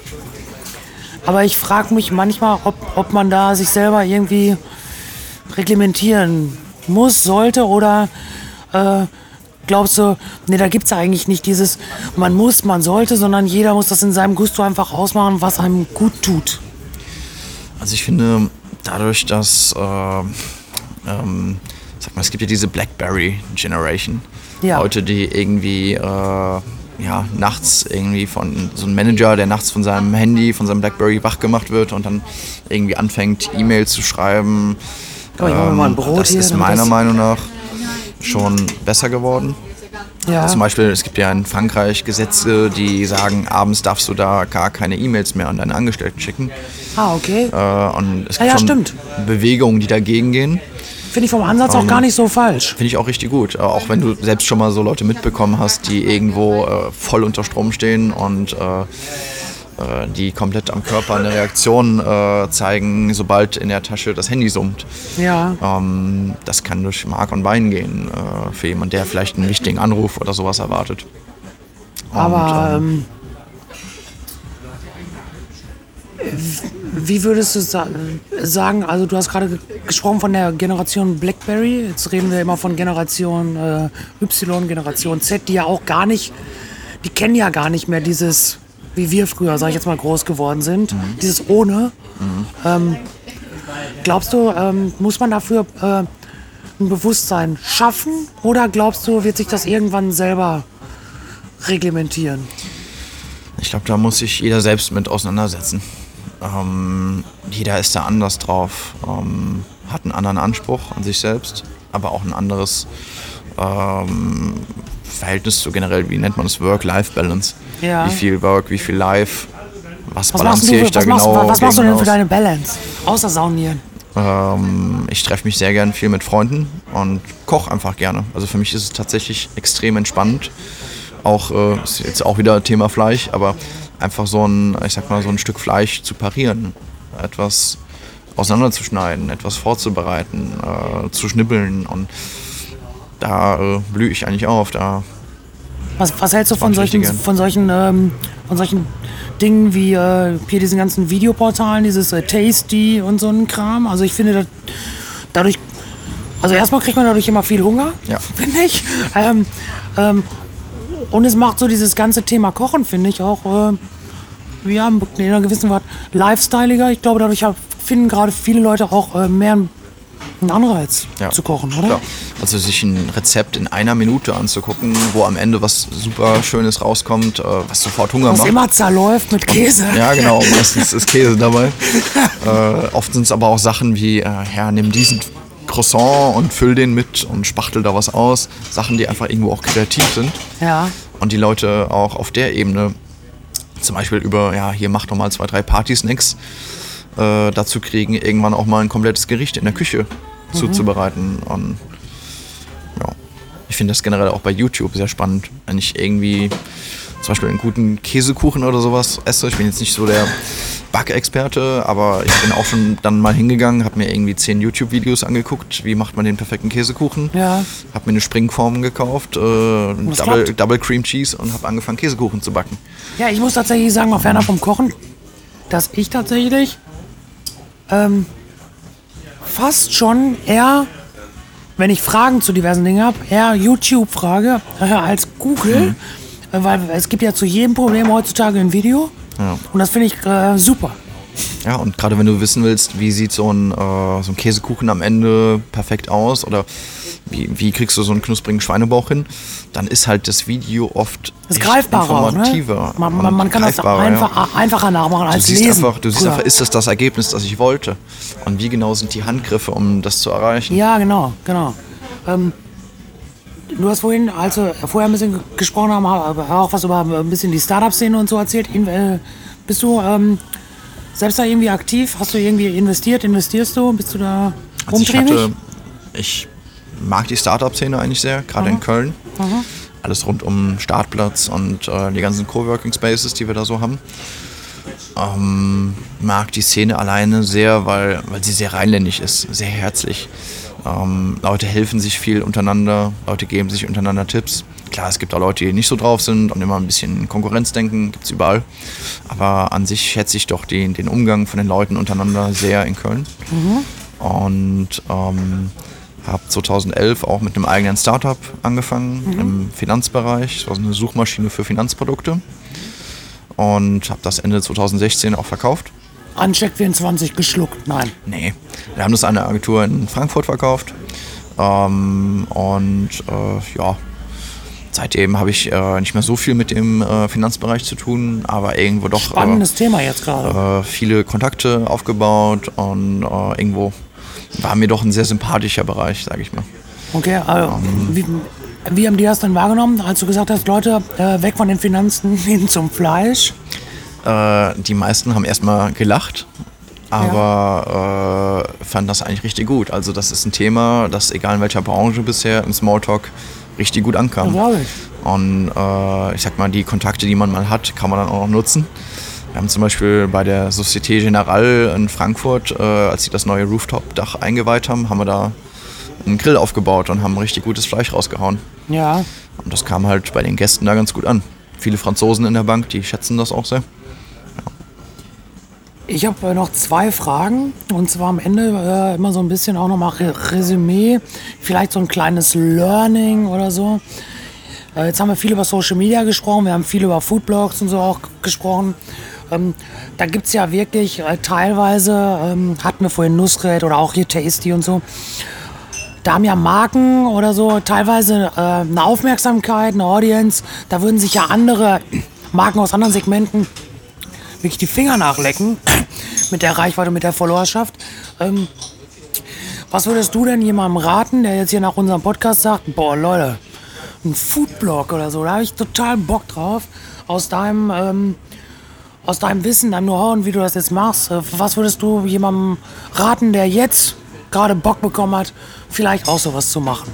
aber ich frage mich manchmal, ob, ob man da sich selber irgendwie reglementieren muss, sollte oder äh, glaubst du, nee, da gibt es eigentlich nicht dieses, man muss, man sollte, sondern jeder muss das in seinem Gusto einfach ausmachen, was einem gut tut. Also ich finde, dadurch, dass, äh, ähm, sag mal, es gibt ja diese Blackberry Generation. Ja. Leute, die irgendwie, äh, ja, nachts irgendwie von, so ein Manager, der nachts von seinem Handy, von seinem Blackberry wach gemacht wird und dann irgendwie anfängt, E-Mails zu schreiben. Oh, ich mal ein Brot das ist meiner das- Meinung nach schon besser geworden. Ja. Zum Beispiel, es gibt ja in Frankreich Gesetze, die sagen, abends darfst du da gar keine E-Mails mehr an deine Angestellten schicken. Ah, okay. Äh, und es Ja, gibt ja, schon stimmt. Bewegungen, die dagegen gehen. Finde ich vom Ansatz Ähm, auch gar nicht so falsch. Finde ich auch richtig gut. Äh, Auch wenn du selbst schon mal so Leute mitbekommen hast, die irgendwo äh, voll unter Strom stehen und äh, die komplett am Körper eine Reaktion äh, zeigen, sobald in der Tasche das Handy summt. Ja. Ähm, das kann durch Mark und Bein gehen äh, für jemanden, der vielleicht einen wichtigen Anruf oder sowas erwartet. Und, Aber ähm, ähm, wie würdest du sa sagen, also du hast gerade ge- gesprochen von der Generation BlackBerry, jetzt reden wir immer von Generation äh, Y, Generation Z, die ja auch gar nicht, die kennen ja gar nicht mehr dieses, wie wir früher, sag ich jetzt mal, groß geworden sind, dieses ohne. Ähm, glaubst du, ähm, muss man dafür äh, ein Bewusstsein schaffen oder glaubst du, wird sich das irgendwann selber reglementieren? Ich glaube, da muss sich jeder selbst mit auseinandersetzen. Ähm, jeder ist da anders drauf, ähm, hat einen anderen Anspruch an sich selbst, aber auch ein anderes ähm, Verhältnis zu generell, wie nennt man das, Work-Life-Balance. Ja. Wie viel Work, wie viel Life, was, Was machst, du, balanciere ich da was, machst, genau was machst du denn für aus? deine Balance? Außer Saunieren. Ähm, ich treffe mich sehr gern viel mit Freunden und koche einfach gerne. Also für mich ist es tatsächlich extrem entspannend. Auch äh, ist jetzt auch wieder Thema Fleisch, aber einfach so ein, ich sag mal, so ein Stück Fleisch zu parieren, etwas auseinanderzuschneiden, etwas vorzubereiten, äh, zu schnibbeln und da äh, blühe ich eigentlich auf. Da Was, was hältst du von solchen, von solchen, ähm, von solchen Dingen wie äh, hier diesen ganzen Videoportalen, dieses äh, Tasty und so ein Kram? Also ich finde, dadurch, also erstmal kriegt man dadurch immer viel Hunger, Ja. finde ich. Ähm, ähm, und es macht so dieses ganze Thema Kochen, finde ich, auch, äh, ja, in einer gewissen Art lifestyleiger. Ich glaube, dadurch finden gerade viele Leute auch äh, mehr einen Anreiz Ja. zu kochen, oder? Klar. Also sich ein Rezept in einer Minute anzugucken, wo am Ende was super Schönes rauskommt, äh, was sofort Hunger Was macht. immer zerläuft mit Käse. Ja, genau, meistens ist Käse dabei. Äh, oft sind es aber auch Sachen wie, äh, ja, nimm diesen Croissant und füll den mit und spachtel da was aus. Sachen, die einfach irgendwo auch kreativ sind. Ja. Und die Leute auch auf der Ebene zum Beispiel über, ja, hier mach doch mal zwei, drei Party-Snacks äh, dazu kriegen, irgendwann auch mal ein komplettes Gericht in der Küche zuzubereiten. Und ja, ich finde das generell auch bei YouTube sehr spannend, wenn ich irgendwie zum Beispiel einen guten Käsekuchen oder sowas esse. Ich bin jetzt nicht so der Backexperte, aber ich bin auch schon dann mal hingegangen, habe mir irgendwie zehn YouTube-Videos angeguckt, wie macht man den perfekten Käsekuchen. Ja. Habe mir eine Springform gekauft, äh, Double. Double Cream Cheese und habe angefangen Käsekuchen zu backen. Ja, ich muss tatsächlich sagen, mal ferner vom Kochen, dass ich tatsächlich ähm, fast schon eher, wenn ich Fragen zu diversen Dingen habe, eher YouTube frage äh, als Google. Äh, weil es gibt ja zu jedem Problem heutzutage ein Video. Ja. Und das finde ich äh, super. Ja, und gerade wenn du wissen willst, wie sieht so ein, äh, so ein Käsekuchen am Ende perfekt aus oder wie, wie kriegst du so einen knusprigen Schweinebauch hin, dann ist halt das Video oft Das ist greifbarer ne? informativer. Man, man, und man kann das einfach, ja. einfacher nachmachen Du als siehst, lesen. einfach, du siehst früher. einfach, ist das das Ergebnis, das ich wollte? Und wie genau sind die Handgriffe, um das zu erreichen? Ja, genau, genau. Ähm, du hast vorhin, als wir vorher ein bisschen gesprochen haben, auch was über ein bisschen die Startup-Szene und so erzählt. Äh, bist du ähm, selbst da irgendwie aktiv? Hast du irgendwie investiert? Investierst du? Bist du da? Also ich hatte, ich mag die Startup-Szene eigentlich sehr, gerade in Köln. Alles rund um Startplatz und äh, die ganzen Coworking Spaces, die wir da so haben. Ähm, mag die Szene alleine sehr, weil, weil sie sehr rheinländisch ist, sehr herzlich. Ähm, Leute helfen sich viel untereinander, Leute geben sich untereinander Tipps. Klar, es gibt auch Leute, die nicht so drauf sind und immer ein bisschen Konkurrenzdenken, gibt es überall. Aber an sich schätze ich doch den, den Umgang von den Leuten untereinander sehr in Köln. Und ähm, habe 2011 auch mit einem eigenen Startup angefangen im Finanzbereich. Das war eine Suchmaschine für Finanzprodukte. Und habe das Ende 2016 auch verkauft. An Check24 geschluckt. Nein. Nee, wir haben das an eine Agentur in Frankfurt verkauft. Ähm, und äh, ja, seitdem habe ich äh, nicht mehr so viel mit dem äh, Finanzbereich zu tun, aber irgendwo doch äh, Spannendes Thema jetzt gerade. äh, viele Kontakte aufgebaut und äh, irgendwo war mir doch ein sehr sympathischer Bereich, sage ich mal. Okay, also, wie, wie haben die das denn wahrgenommen, als du gesagt hast, Leute, äh, weg von den Finanzen hin zum Fleisch? Äh, die meisten haben erstmal gelacht, aber äh, fanden das eigentlich richtig gut. Also das ist ein Thema, das egal in welcher Branche bisher im Smalltalk richtig gut ankam. Ja, ich. Und äh, ich sag mal, die Kontakte, die man mal hat, kann man dann auch noch nutzen. Wir haben zum Beispiel bei der Société Générale in Frankfurt, äh, als sie das neue Rooftop-Dach eingeweiht haben, haben wir da einen Grill aufgebaut und haben richtig gutes Fleisch rausgehauen. Ja, Und das kam halt bei den Gästen da ganz gut an. Viele Franzosen in der Bank, die schätzen das auch sehr. ich habe äh, noch zwei Fragen. Und zwar am Ende äh, immer so ein bisschen auch nochmal Re Resümee, vielleicht so ein kleines Learning oder so. Äh, jetzt haben wir viel über Social Media gesprochen, wir haben viel über Foodblogs und so auch gesprochen. Ähm, da gibt es ja wirklich äh, teilweise, ähm, hatten wir vorhin Nusret oder auch hier Tasty und so, da haben ja Marken oder so teilweise äh, eine Aufmerksamkeit, eine Audience. Da würden sich ja andere Marken aus anderen Segmenten wirklich die Finger nachlecken mit der Reichweite, mit der Followerschaft. Ähm, was würdest du denn jemandem raten, der jetzt hier nach unserem Podcast sagt, boah Leute, ein Foodblog oder so, da habe ich total Bock drauf, aus deinem, ähm, aus deinem Wissen, deinem Know-how und wie du das jetzt machst. Äh, was würdest du jemandem raten, der jetzt gerade Bock bekommen hat, vielleicht auch sowas zu machen?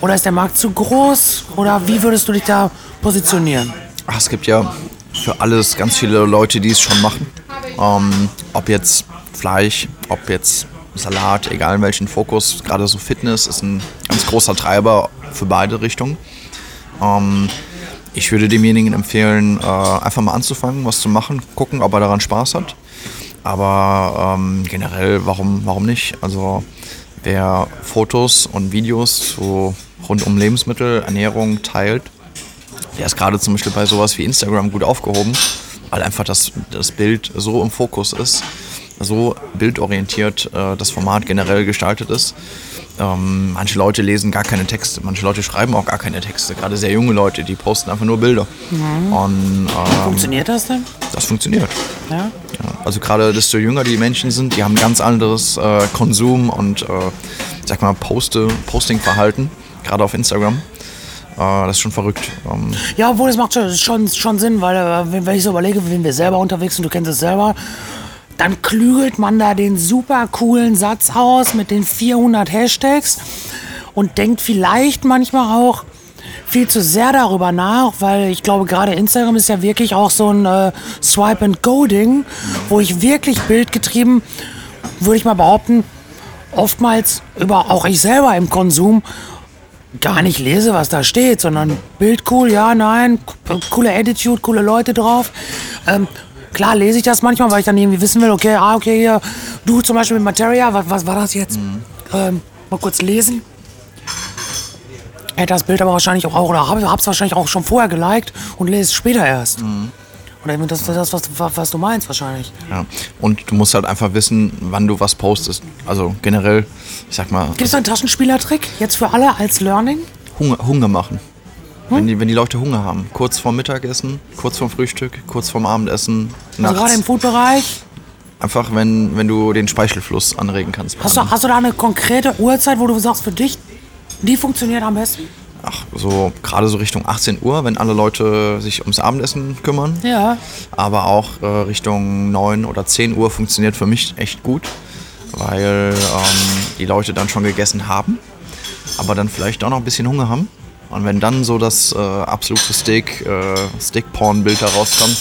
Oder ist der Markt zu groß? Oder wie würdest du dich da positionieren? Ach, es gibt ja für alles ganz viele Leute, die es schon machen. Ähm, ob jetzt Fleisch, ob jetzt Salat, egal in welchen Fokus. Gerade so Fitness ist ein ganz großer Treiber für beide Richtungen. Ähm, ich würde demjenigen empfehlen, äh, einfach mal anzufangen, was zu machen, gucken, ob er daran Spaß hat. Aber ähm, generell, warum, warum nicht? Also wer Fotos und Videos so rund um Lebensmittel, Ernährung teilt, der ist gerade zum Beispiel bei sowas wie Instagram gut aufgehoben, weil einfach das, das Bild so im Fokus ist, so bildorientiert äh, das Format generell gestaltet ist. Ähm, manche Leute lesen gar keine Texte, manche Leute schreiben auch gar keine Texte, gerade sehr junge Leute, die posten einfach nur Bilder. Und ähm, Funktioniert das denn? das funktioniert. Ja? Ja, also gerade desto jünger die Menschen sind, die haben ganz anderes äh, Konsum und äh, sag mal Poste, Posting-Verhalten, gerade auf Instagram. Äh, das ist schon verrückt. Ähm, Ja, obwohl es macht schon, schon, schon Sinn, weil äh, wenn, wenn ich so überlege, wenn wir selber unterwegs sind, du kennst es selber, dann klügelt man da den super coolen Satz aus mit den 400 Hashtags und denkt vielleicht manchmal auch viel zu sehr darüber nach, weil ich glaube, gerade Instagram ist ja wirklich auch so ein äh, Swipe-and-Go-Ding, wo ich wirklich bildgetrieben, würde ich mal behaupten, oftmals über auch ich selber im Konsum gar nicht lese, was da steht, sondern Bild cool, ja, nein, co- coole Attitude, coole Leute drauf. Ähm, klar lese ich das manchmal, weil ich dann irgendwie wissen will, okay, ah, okay, hier, du zum Beispiel mit Materia, was, was war das jetzt? Ähm, mal kurz lesen. Hätte das Bild aber wahrscheinlich auch, oder habe es wahrscheinlich auch schon vorher geliked und lese es später erst. Oder eben das, das was, was, was du meinst wahrscheinlich. ja. Und du musst halt einfach wissen, wann du was postest. Also generell, ich sag mal, Gibt es einen Taschenspielertrick jetzt für alle als Learning? Hunger, Hunger machen. Wenn, die, wenn die Leute Hunger haben. Kurz vorm Mittagessen, kurz vorm Frühstück, kurz vorm Abendessen, Also nachts. gerade im Food-Bereich. Einfach, wenn, wenn du den Speichelfluss anregen kannst. Hast du, hast du da eine konkrete Uhrzeit, wo du sagst, für dich, die funktioniert am besten? Ach, so gerade so Richtung 18 Uhr, wenn alle Leute sich ums Abendessen kümmern. Ja. Aber auch äh, Richtung 9 oder 10 Uhr funktioniert für mich echt gut. weil ähm, die Leute dann schon gegessen haben, aber dann vielleicht auch noch ein bisschen Hunger haben. Und wenn dann so das äh, absolute Steak, äh, Steak-Porn-Bild da rauskommt,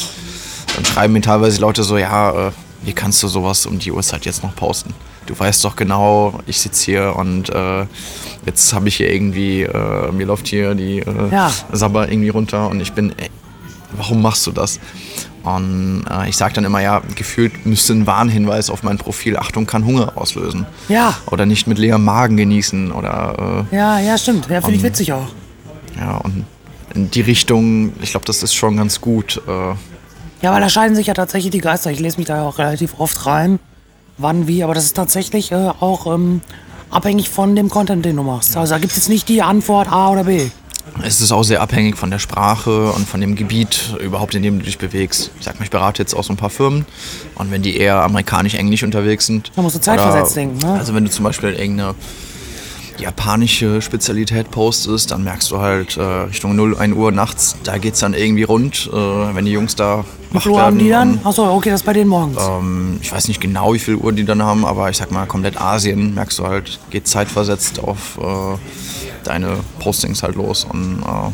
dann schreiben mir teilweise Leute so, ja, äh, wie kannst du sowas um die Uhrzeit jetzt noch posten? Du weißt doch genau, ich sitze hier und äh, jetzt habe ich hier irgendwie, äh, mir läuft hier die äh, Ja. Sabber irgendwie runter und ich bin, ey, warum machst du das? Und äh, ich sage dann immer, ja, gefühlt müsste ein Warnhinweis auf mein Profil, Achtung, kann Hunger auslösen. Ja. Oder nicht mit leerem Magen genießen oder Ja, ja, stimmt. Ja, finde ich witzig auch. Ja, und in die Richtung, ich glaube, das ist schon ganz gut. Äh, Ja, weil da scheiden sich ja tatsächlich die Geister. Ich lese mich da ja auch relativ oft rein, wann, wie, aber das ist tatsächlich äh, auch ähm, abhängig von dem Content, den du machst. Also da gibt es jetzt nicht die Antwort A oder B. Es ist auch sehr abhängig von der Sprache und von dem Gebiet überhaupt, in dem du dich bewegst. Ich sag mal, ich berate jetzt auch so ein paar Firmen und wenn die eher amerikanisch-englisch unterwegs sind. Da musst du zeitversetzt denken, ne? Also wenn du zum Beispiel irgendeine japanische Spezialität postest, dann merkst du halt äh, Richtung 0, 1 Uhr nachts, da geht's dann irgendwie rund, äh, wenn die Jungs da wach Uhr haben werden. die dann? Achso, okay, das ist bei denen morgens. ähm, ich weiß nicht genau, wie viel Uhr die dann haben, aber ich sag mal, komplett Asien merkst du halt, geht zeitversetzt auf äh, deine Postings halt los. Und äh,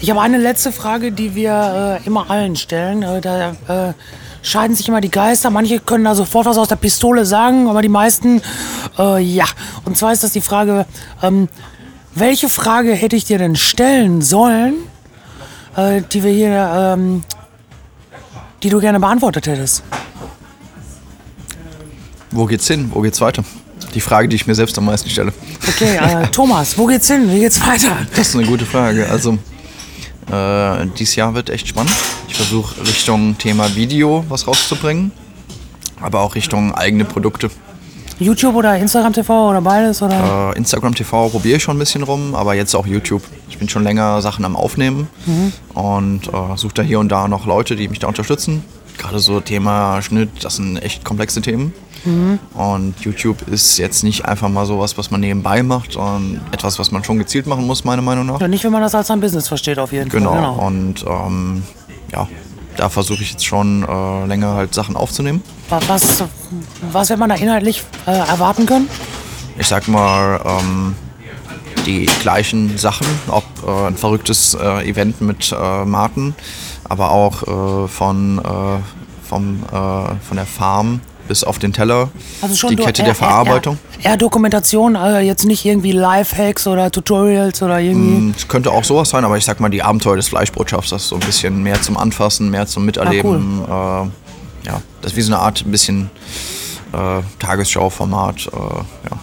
Ich habe eine letzte Frage, die wir äh, immer allen stellen. Äh, da scheiden sich immer die Geister. Manche können da sofort was aus der Pistole sagen, aber die meisten, äh, ja. Und zwar ist das die Frage, ähm, welche Frage hätte ich dir denn stellen sollen, äh, die wir hier, ähm, die du gerne beantwortet hättest? wo geht's hin? Wo geht's weiter? Die Frage, die ich mir selbst am meisten stelle. Okay, äh, Thomas, wo geht's hin? Wie geht's weiter? Das ist eine gute Frage. Also, äh, dieses Jahr wird echt spannend. Ich versuche Richtung Thema Video was rauszubringen, aber auch Richtung eigene Produkte. YouTube oder Instagram TV oder beides? Oder? Äh, Instagram TV probiere ich schon ein bisschen rum, aber jetzt auch YouTube. Ich bin schon länger Sachen am Aufnehmen und äh, suche da hier und da noch Leute, die mich da unterstützen. Gerade so Thema Schnitt, das sind echt komplexe Themen. Und YouTube ist jetzt nicht einfach mal sowas, was man nebenbei macht, sondern etwas, was man schon gezielt machen muss, meiner Meinung nach. Ja, nicht, wenn man das als ein Business versteht, auf jeden Genau. Fall. Und ähm, ja, da versuche ich jetzt schon äh, länger halt Sachen aufzunehmen. Wa- Was, was wird man da inhaltlich äh, erwarten können? Ich sag mal, ähm, die gleichen Sachen, ob äh, ein verrücktes äh, Event mit äh, Martin, aber auch äh, von, äh, vom, äh, von der Farm bis auf den Teller, Also schon die Kette der Verarbeitung. Eher, eher Dokumentation, äh, jetzt nicht irgendwie Lifehacks oder Tutorials oder irgendwie. Es könnte auch sowas sein, aber ich sag mal, die Abenteuer des Fleischbotschafters, so ein bisschen mehr zum Anfassen, mehr zum Miterleben. äh, ja, das ist wie so eine Art ein bisschen Tagesschau-Format. Ja.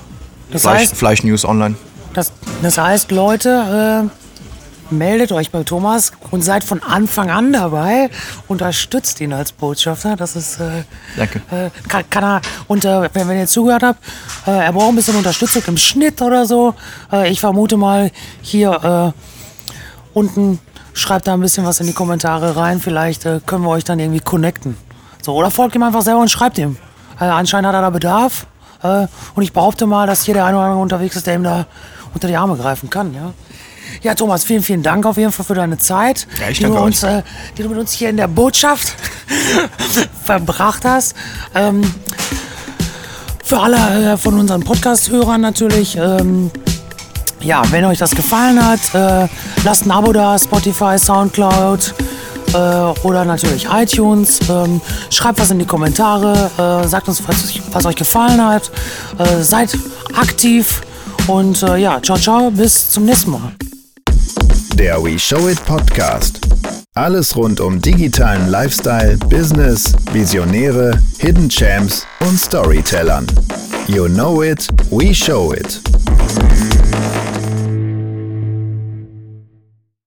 Das Fleisch, heißt- Fleisch-News online. Das, das heißt, Leute, meldet euch bei Thomas und seid von Anfang an dabei. Unterstützt ihn als Botschafter. Das ist. Äh, Danke. Äh, kann, kann er, und äh, wenn, wenn ihr zugehört habt, äh, er braucht ein bisschen Unterstützung im Schnitt oder so. Äh, ich vermute mal, hier äh, unten schreibt da ein bisschen was in die Kommentare rein. Vielleicht können wir euch dann irgendwie connecten. So, oder folgt ihm einfach selber und schreibt ihm. Anscheinend hat er da Bedarf. Und ich behaupte mal, dass hier der eine oder andere unterwegs ist, der ihm da unter die Arme greifen kann. Ja, ja Thomas, vielen, vielen Dank auf jeden Fall für deine Zeit, Ja, die, du uns, äh, die du mit uns hier in der Botschaft verbracht hast. Ähm, für alle äh, von unseren Podcast-Hörern natürlich. Ähm, ja, wenn euch das gefallen hat, äh, lasst ein Abo da, Spotify, Soundcloud äh, oder natürlich iTunes. Ähm, schreibt was in die Kommentare, äh, sagt uns, was, was euch gefallen hat. Äh, seid aktiv und äh, ja, ciao, ciao, bis zum nächsten Mal. Der We Show It Podcast. Alles rund um digitalen Lifestyle, Business, Visionäre, Hidden Champs und Storytellern. You know it, we show it.